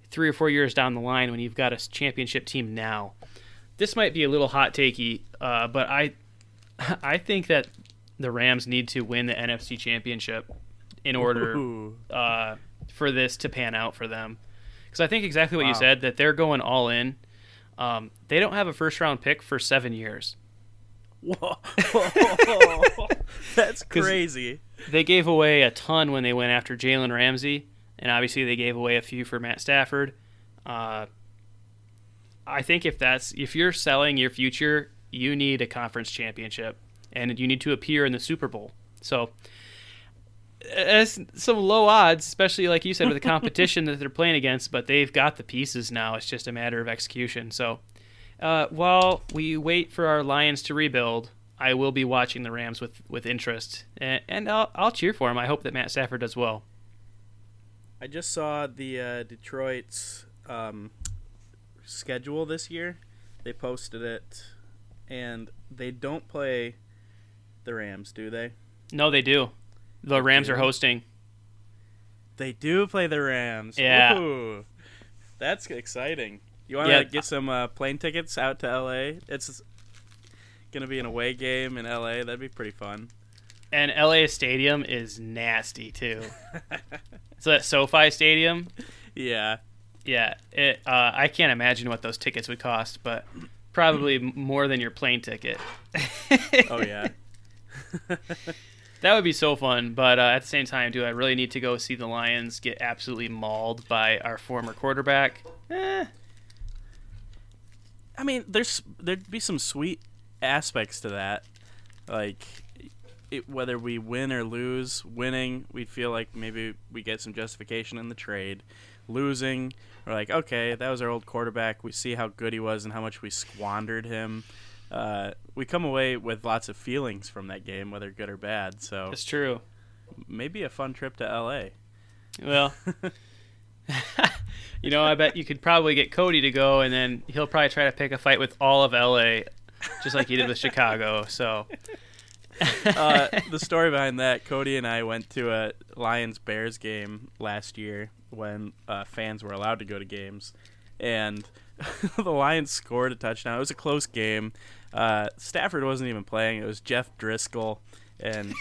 three or four years down the line when you've got a championship team now. This might be a little hot takey, uh, but I, I think that the Rams need to win the NFC championship in order uh, for this to pan out for them. Because I think exactly what you said that they're going all in. Um, they don't have a first round pick for seven years. Whoa. That's crazy. They gave away a ton when they went after Jalen Ramsey, and obviously they gave away a few for Matt Stafford. Uh, I think if that's if you're selling your future, you need a conference championship, and you need to appear in the Super Bowl. So. It's some low odds, especially like you said with the competition that they're playing against, but they've got the pieces now. It's just a matter of execution. So, uh, while we wait for our Lions to rebuild, I will be watching the Rams with, with interest, and, and I'll, I'll cheer for them. I hope that Matt Stafford does well. I just saw the uh, Detroit's um, schedule this year. They posted it, and they don't play the Rams, do they? No, they do. The They Rams do? are hosting. They do play the Rams. Yeah. Ooh, that's exciting. You want to Yeah. get some uh, plane tickets out to LA? It's gonna be an away game in LA. That'd be pretty fun. And LA Stadium is nasty too. so that SoFi Stadium, yeah. yeah, it, uh, I can't imagine what those tickets would cost, but probably more than your plane ticket. Oh yeah. That would be so fun, but uh, at the same time, do I really need to go see the Lions get absolutely mauled by our former quarterback? Eh, I mean, there's there'd be some sweet aspects to that, like it, whether we win or lose. Winning, we'd feel like maybe we get some justification in the trade. Losing, we're like, okay, that was our old quarterback. We see how good he was and how much we squandered him. Uh, we come away with lots of feelings from that game, whether good or bad. So it's true. maybe a fun trip to LA. Well, you know, I bet you could probably get Cody to go, and then he'll probably try to pick a fight with all of LA, just like he did with Chicago. So, uh, the story behind that, Cody and I went to a Lions Bears game last year when uh, fans were allowed to go to games, and the Lions scored a touchdown. It was a close game. Uh, Stafford wasn't even playing. It was Jeff Driskel, and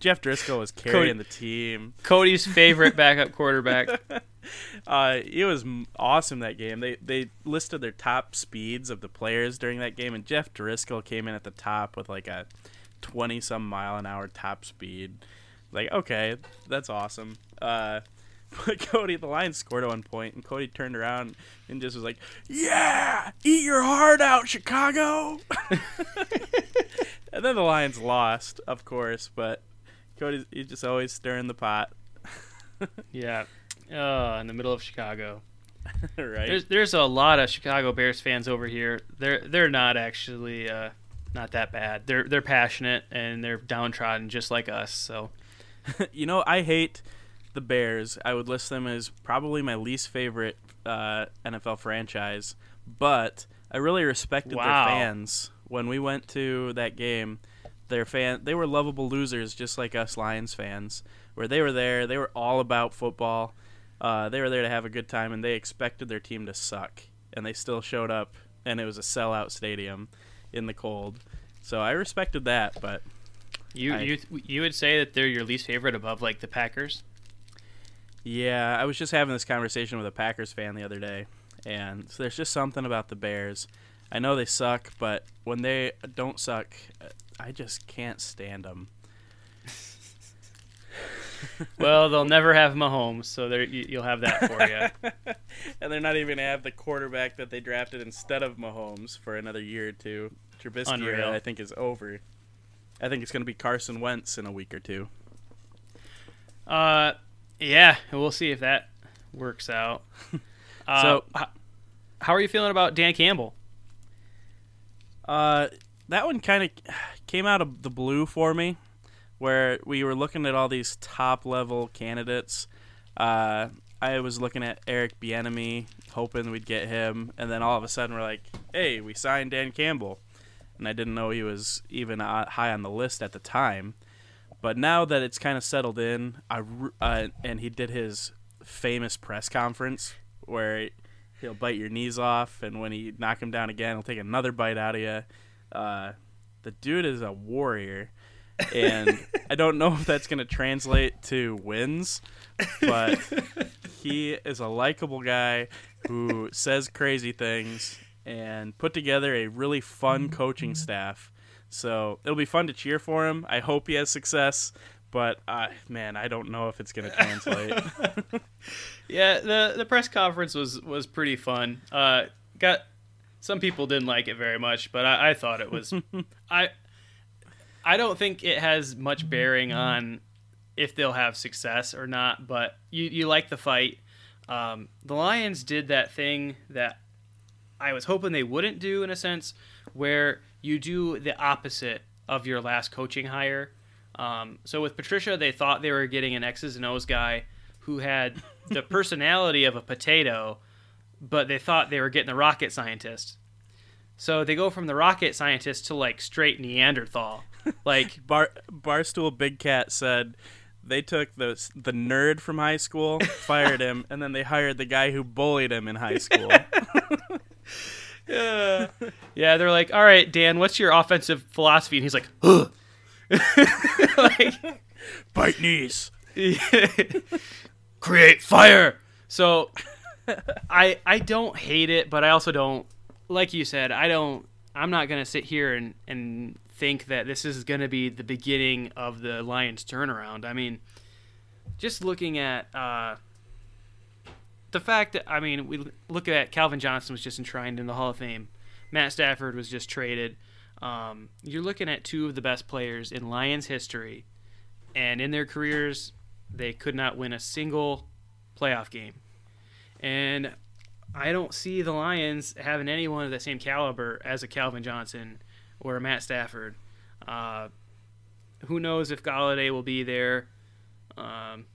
Jeff Driskel was carrying the team. Cody's favorite backup quarterback. Uh, it was awesome that game. They they listed their top speeds of the players during that game, and Jeff Driskel came in at the top with like a twenty some mile an hour top speed. Like, okay, that's awesome. Uh, but Cody, the Lions scored at one point, and Cody turned around and just was like, "Yeah, eat your heart out, Chicago." and then the Lions lost, of course, but Cody, he's just always stirring the pot, Yeah. Uh, in the middle of Chicago. right? There's there's a lot of Chicago Bears fans over here. They're they're not actually uh, not that bad. They're they're passionate and they're downtrodden just like us. So you know, I hate the Bears. I would list them as probably my least favorite uh, NFL franchise, but I really respected Wow. their fans when we went to that game. Their fan, they were lovable losers, just like us Lions fans. Where they were there, they were all about football. Uh, they were there to have a good time, and they expected their team to suck, and they still showed up, and it was a sellout stadium in the cold. So I respected that, but you I- you you would say that they're your least favorite above like the Packers. Yeah, I was just having this conversation with a Packers fan the other day, and so there's just something about the Bears. I know they suck, but when they don't suck, I just can't stand them. Well, they'll never have Mahomes, so there you, you'll have that for you. and they're not even gonna have the quarterback that they drafted instead of Mahomes for another year or two. Trubisky, Unreal. I think, is over. I think it's gonna be Carson Wentz in a week or two. Uh, yeah, we'll see if that works out. Uh, So- h- how are you feeling about Dan Campbell? Uh, that one kind of came out of the blue for me, where we were looking at all these top level candidates. Uh, I was looking at Eric Bieniemy, hoping we'd get him, and then all of a sudden we're like, "Hey, we signed Dan Campbell," and I didn't know he was even high on the list at the time. But now that it's kind of settled in, I uh, and he did his famous press conference where he'll bite your knees off, and when he knock him down again, he'll take another bite out of you. Uh, the dude is a warrior, and I don't know if that's gonna translate to wins, but he is a likable guy who says crazy things and put together a really fun coaching staff. So it'll be fun to cheer for him. I hope he has success, but uh, man, I don't know if it's gonna translate. Yeah, the the press conference was was pretty fun. Uh, got some people didn't like it very much, but I, I thought it was. I I don't think it has much bearing on if they'll have success or not. But you you like the fight. Um, the Lions did that thing that I was hoping they wouldn't do in a sense, where you do the opposite of your last coaching hire. Um, so with Patricia, they thought they were getting an X's and O's guy who had the personality of a potato, but they thought they were getting the rocket scientist. So they go from the rocket scientist to like straight Neanderthal. Like Bar Barstool Big Cat said they took the the nerd from high school, fired him, and then they hired the guy who bullied him in high school. yeah, they're like, "All right, Dan, what's your offensive philosophy?" And he's like, "Huh." like, Bite knees. create fire. So I I don't hate it, but I also don't like you said, I don't I'm not gonna sit here and, and think that this is gonna be the beginning of the Lions turnaround. I mean, just looking at uh, the fact that I mean, we look at Calvin Johnson was just enshrined in the Hall of Fame. Matt Stafford was just traded. Um, you're looking at two of the best players in Lions history, and in their careers, they could not win a single playoff game. And I don't see the Lions having anyone of the same caliber as a Calvin Johnson or a Matt Stafford. Uh, who knows if Golladay will be there? Um,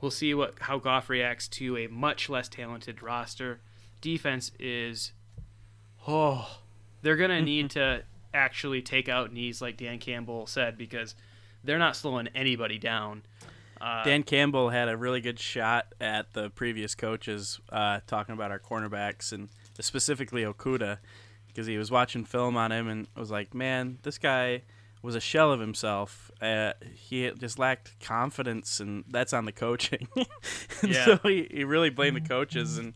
we'll see what how Goff reacts to a much less talented roster. Defense is, oh, they're gonna need to actually take out knees like Dan Campbell said because they're not slowing anybody down. Uh, Dan Campbell had a really good shot at the previous coaches uh, talking about our cornerbacks and specifically Okudah because he was watching film on him and was like, man, this guy was a shell of himself. Uh, he just lacked confidence, and that's on the coaching. yeah. So he, he really blamed the coaches, and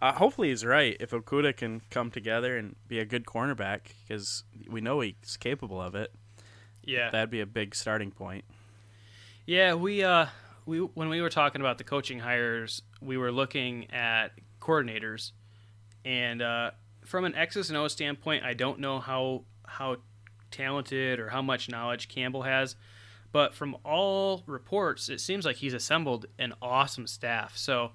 uh, hopefully he's right. If Okudah can come together and be a good cornerback, because we know he's capable of it. Yeah, that'd be a big starting point. Yeah, we uh, we when we were talking about the coaching hires, we were looking at coordinators, and uh, from an X's and O standpoint, I don't know how how talented or how much knowledge Campbell has, but from all reports, it seems like he's assembled an awesome staff. So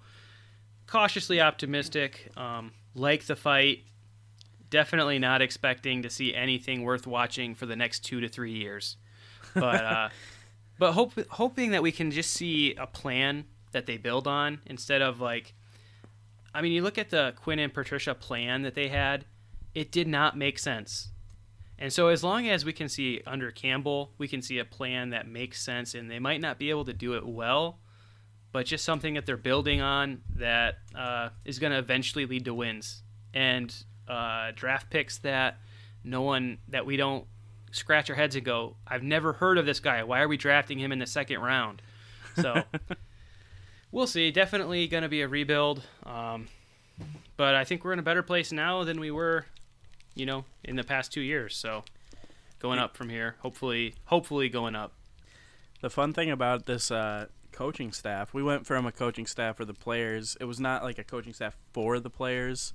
cautiously optimistic. Um, like the fight, definitely not expecting to see anything worth watching for the next two to three years. But uh, but hope, hoping that we can just see a plan that they build on instead of like. I mean, you look at the Quinn and Patricia plan that they had; it did not make sense. And so, as long as we can see under Campbell, we can see a plan that makes sense, and they might not be able to do it well, but just something that they're building on that uh, is going to eventually lead to wins and uh, draft picks that no one that we don't scratch our heads and go, I've never heard of this guy. Why are we drafting him in the second round? So we'll see. Definitely going to be a rebuild. Um, but I think we're in a better place now than we were, you know, in the past two years. So going up from here, hopefully, hopefully going up. The fun thing about this uh, coaching staff. We went from a coaching staff for the players. It was not like a coaching staff for the players.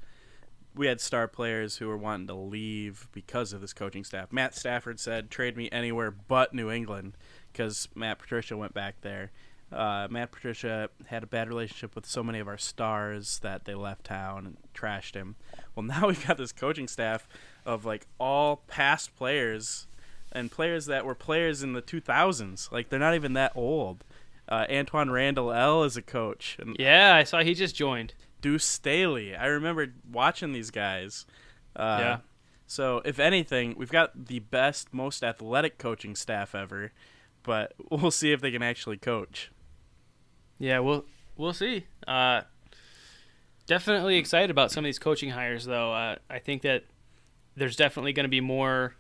We had star players who were wanting to leave because of this coaching staff. Matt Stafford said, "Trade me anywhere but New England," because Matt Patricia went back there. Uh, Matt Patricia had a bad relationship with so many of our stars that they left town and trashed him. Well, now we've got this coaching staff of like all past players and players that were players in the 2000s. Like they're not even that old. Uh, Antwaan Randle El is a coach. And yeah, I saw he just joined. Deuce Staley. I remember watching these guys. Uh, yeah. So if anything, we've got the best, most athletic coaching staff ever, but we'll see if they can actually coach. Yeah, we'll we'll see. Uh, definitely excited about some of these coaching hires, though. Uh, I think that there's definitely going to be more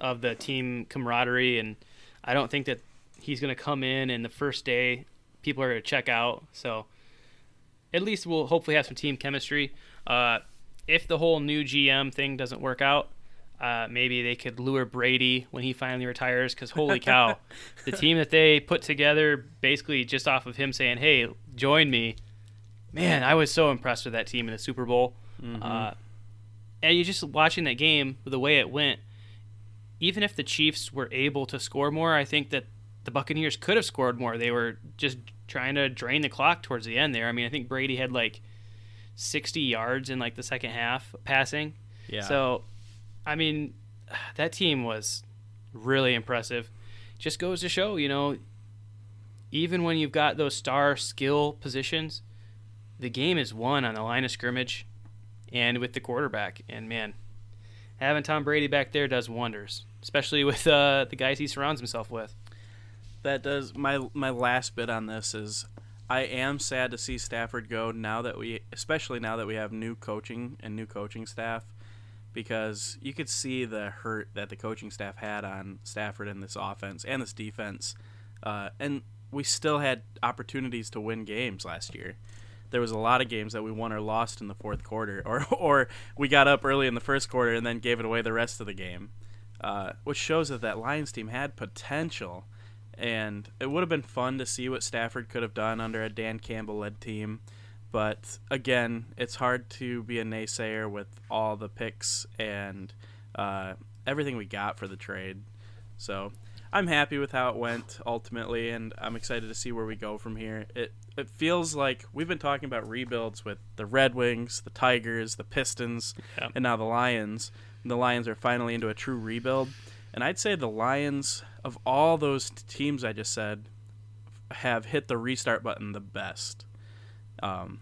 of the team camaraderie, and I don't think that he's going to come in and the first day people are going to check out. So at least we'll hopefully have some team chemistry. Uh, if the whole new GM thing doesn't work out, uh, maybe they could lure Brady when he finally retires. Because holy cow, the team that they put together basically just off of him saying, "Hey, join me," man, I was so impressed with that team in the Super Bowl. Mm-hmm. Uh, and you just watching that game, the way it went. Even if the Chiefs were able to score more, I think that the Buccaneers could have scored more. They were just trying to drain the clock towards the end there. I mean, I think Brady had like 60 yards in like the second half passing. Yeah. So, I mean, that team was really impressive. Just goes to show, you know, even when you've got those star skill positions, the game is won on the line of scrimmage and with the quarterback. And man, having Tom Brady back there does wonders, especially with uh, the guys he surrounds himself with that does my my last bit on this is I am sad to see Stafford go now that we especially now that we have new coaching and new coaching staff because you could see the hurt that the coaching staff had on Stafford in this offense and this defense. Uh, and we still had opportunities to win games last year. There was a lot of games that we won or lost in the fourth quarter, or or we got up early in the first quarter and then gave it away the rest of the game, uh, which shows that that Lions team had potential and it would have been fun to see what Stafford could have done under a Dan Campbell led team. But again, it's hard to be a naysayer with all the picks and uh, everything we got for the trade. So I'm happy with how it went ultimately, and I'm excited to see where we go from here. It it feels like we've been talking about rebuilds with the Red Wings, the Tigers, the Pistons, yeah. and now the Lions. The Lions are finally into a true rebuild, and I'd say the Lions of all those teams I just said have hit the restart button the best. Um,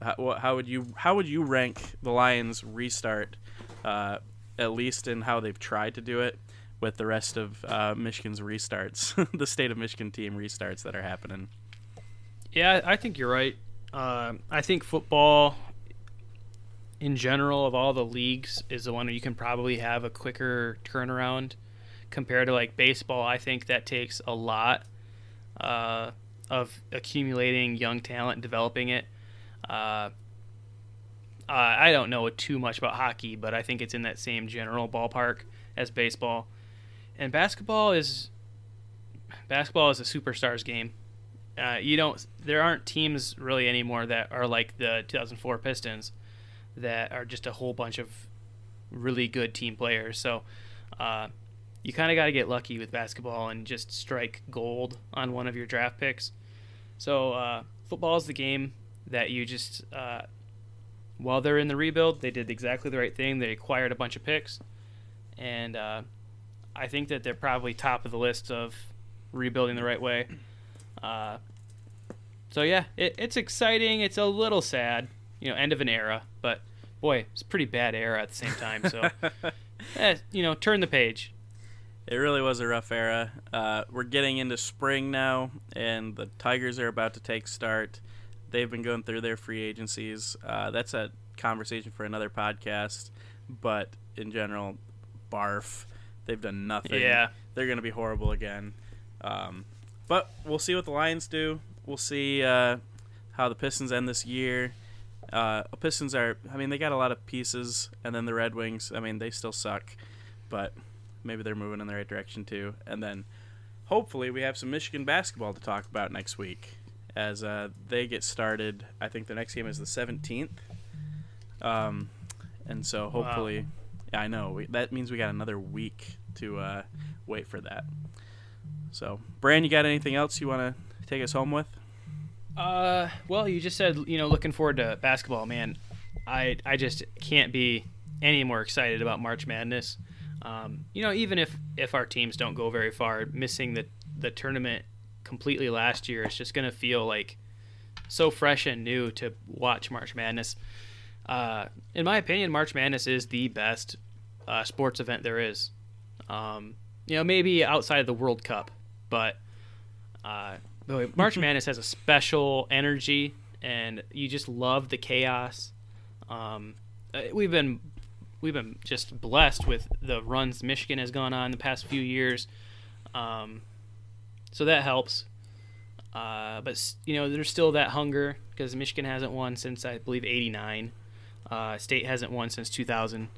how, how, would you how would you rank the Lions restart, uh, at least in how they've tried to do it, with the rest of uh, Michigan's restarts, the state of Michigan team restarts that are happening? Yeah, I think you're right. Uh, I think football, in general, of all the leagues, is the one where you can probably have a quicker turnaround compared to like baseball, I think that takes a lot uh, of accumulating young talent developing it. Uh, I don't know too much about hockey, but I think it's in that same general ballpark as baseball. And basketball is basketball is a superstars game. Uh, you don't. There aren't teams really anymore that are like the 2004 Pistons, that are just a whole bunch of really good team players. So, uh, you kind of got to get lucky with basketball and just strike gold on one of your draft picks. So, uh, football is the game that you just. Uh, while they're in the rebuild, they did exactly the right thing. They acquired a bunch of picks, and uh, I think that they're probably top of the list of rebuilding the right way. Uh, so yeah, it, it's exciting. It's a little sad, you know, end of an era, but boy, it's a pretty bad era at the same time. So, eh, you know, turn the page. It really was a rough era. Uh, we're getting into spring now, and the Tigers are about to take start. They've been going through their free agencies. Uh, that's a conversation for another podcast. But in general, barf. They've done nothing. Yeah. They're going to be horrible again. Um, but we'll see what the Lions do. We'll see uh, how the Pistons end this year. Uh, Pistons are, I mean, they got a lot of pieces, and then the Red Wings, I mean, they still suck, but maybe they're moving in the right direction too. And then hopefully we have some Michigan basketball to talk about next week as uh, they get started. I think the next game is the 17th. Um, and so hopefully, wow. yeah, I know we, that means we got another week to uh, wait for that. So, Bran, you got anything else you want to take us home with? Uh, well, you just said you know looking forward to basketball, man. I I just can't be any more excited about March Madness. Um, you know, even if if our teams don't go very far, missing the the tournament completely last year, it's just gonna feel like so fresh and new to watch March Madness. Uh, in my opinion, March Madness is the best uh, sports event there is. Um, you know, maybe outside of the World Cup, but uh, March Madness has a special energy, and you just love the chaos. Um, uh, we've been we've been just blessed with the runs Michigan has gone on the past few years, um, so that helps. Uh, but you know, there's still that hunger because Michigan hasn't won since I believe '89. Uh, State hasn't won since 2000.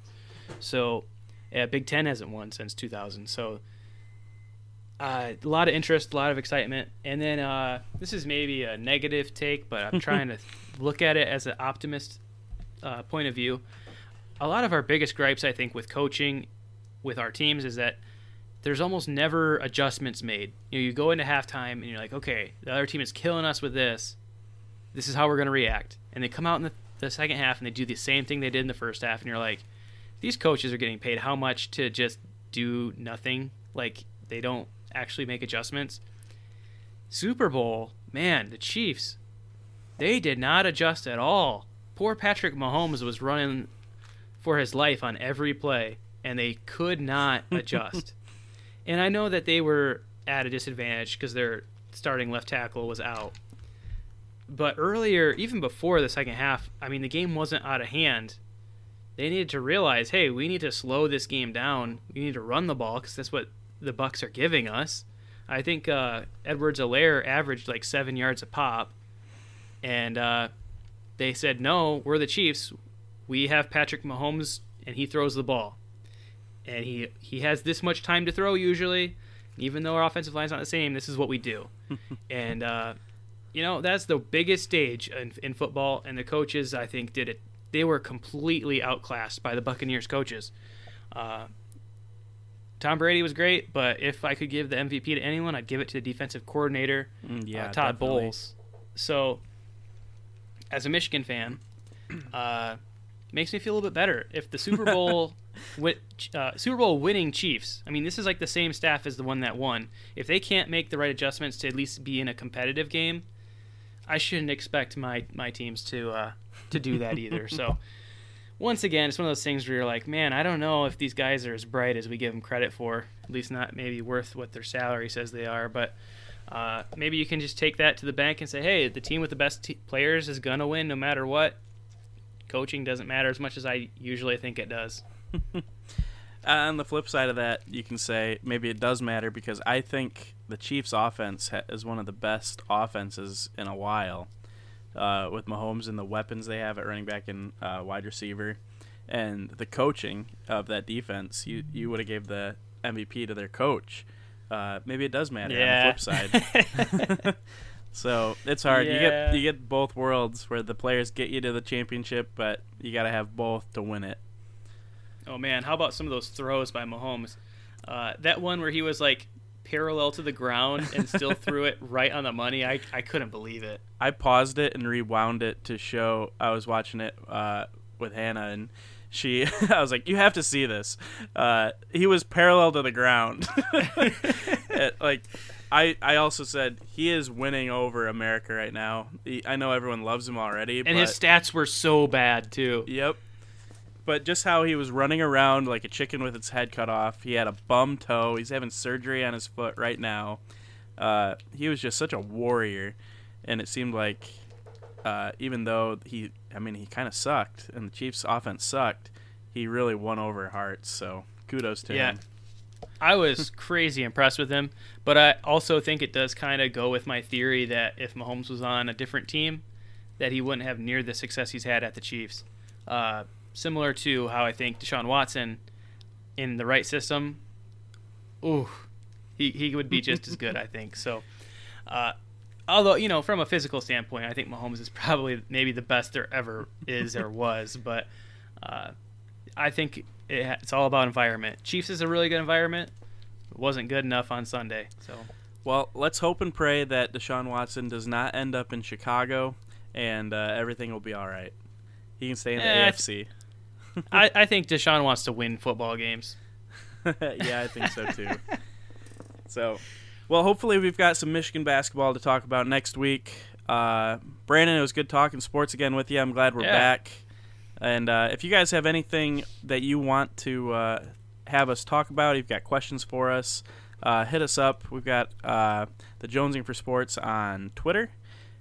So, yeah, Big Ten hasn't won since 2000. So, uh, a lot of interest, a lot of excitement. And then uh, this is maybe a negative take, but I'm trying to look at it as an optimist uh, point of view. A lot of our biggest gripes, I think, with coaching with our teams is that there's almost never adjustments made. You know, you go into halftime and you're like, okay, the other team is killing us with this. This is how we're going to react. And they come out in the the second half and they do the same thing they did in the first half, and you're like, these coaches are getting paid how much to just do nothing? Like they don't actually make adjustments. Super Bowl, man, the Chiefs, they did not adjust at all. Poor Patrick Mahomes was running for his life on every play, and they could not adjust. and I know that they were at a disadvantage because their starting left tackle was out. But earlier, even before the second half, I mean, the game wasn't out of hand. They needed to realize, hey, we need to slow this game down. We need to run the ball because that's what the Bucks are giving us. I think uh, Edwards-Helaire averaged like seven yards a pop, and uh, they said, no, we're the Chiefs. We have Patrick Mahomes, and he throws the ball, and he he has this much time to throw usually. Even though our offensive line's not the same, this is what we do, and. Uh, you know that's the biggest stage in, in football, and the coaches I think did it. They were completely outclassed by the Buccaneers coaches. Tom Brady was great, but if I could give the MVP to anyone, I'd give it to the defensive coordinator, mm, yeah, uh, Todd definitely. Bowles. So, as a Michigan fan, uh, makes me feel a little bit better if the Super Bowl. With, uh, Super Bowl winning Chiefs. I mean, this is like the same staff as the one that won. If they can't make the right adjustments to at least be in a competitive game, I shouldn't expect my my teams to uh, to do that either. so once again, it's one of those things where you're like, man, I don't know if these guys are as bright as we give them credit for. At least not maybe worth what their salary says they are. But uh, maybe you can just take that to the bank and say, hey, the team with the best t- players is gonna win no matter what. Coaching doesn't matter as much as I usually think it does. on the flip side of that, you can say maybe it does matter because I think the Chiefs' offense ha- is one of the best offenses in a while. Uh, with Mahomes and the weapons they have at running back and uh, wide receiver, and the coaching of that defense, you you would have gave the MVP to their coach. Uh, maybe it does matter Yeah. on the flip side. so it's hard. You get you get both worlds where the players get you to the championship, but you got to have both to win it. Oh man, how about some of those throws by Mahomes? Uh, that one where he was like parallel to the ground and still threw it right on the money. I, I couldn't believe it. I paused it and rewound it to show I was watching it uh, with Hannah and she I was like you have to see this. Uh, he was parallel to the ground. It- like I I also said he is winning over America right now. He, I know everyone loves him already, And but his stats were so bad too. Yep. But just how he was running around like a chicken with its head cut off. He had a bum toe. He's having surgery on his foot right now. Uh, he was just such a warrior, and it seemed like uh, even though he, I mean, he kind of sucked, and the Chiefs' offense sucked, he really won over hearts. So kudos to Yeah. him. I was crazy impressed with him, but I also think it does kind of go with my theory that if Mahomes was on a different team, that he wouldn't have near the success he's had at the Chiefs. Uh, similar to how I think Deshaun Watson, in the right system, ooh, he, he would be just as good, I think. So, uh, although, you know, from a physical standpoint, I think Mahomes is probably maybe the best there ever is or was, but uh, I think it, it's all about environment. Chiefs is a really good environment. It wasn't good enough on Sunday. So, Well, let's hope and pray that Deshaun Watson does not end up in Chicago, and uh, everything will be all right. He can stay in the Eh, AFC. I, I think Deshaun wants to win football games. yeah, I think so too. so, well, hopefully we've got some Michigan basketball to talk about next week. Uh, Brandon, it was good talking sports again with you. I'm glad we're Yeah. back. And uh, if you guys have anything that you want to uh, have us talk about, you've got questions for us, uh, hit us up. We've got uh, the Jonesing for Sports on Twitter,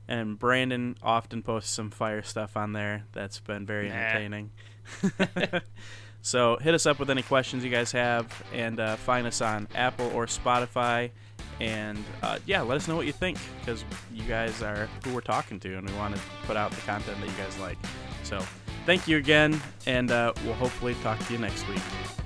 and Brandon often posts some fire stuff on there that's been very Nah. entertaining. so hit us up with any questions you guys have, and uh, find us on Apple or Spotify. And uh, yeah, let us know what you think because you guys are who we're talking to, and we want to put out the content that you guys like. So thank you again, and uh, we'll hopefully talk to you next week.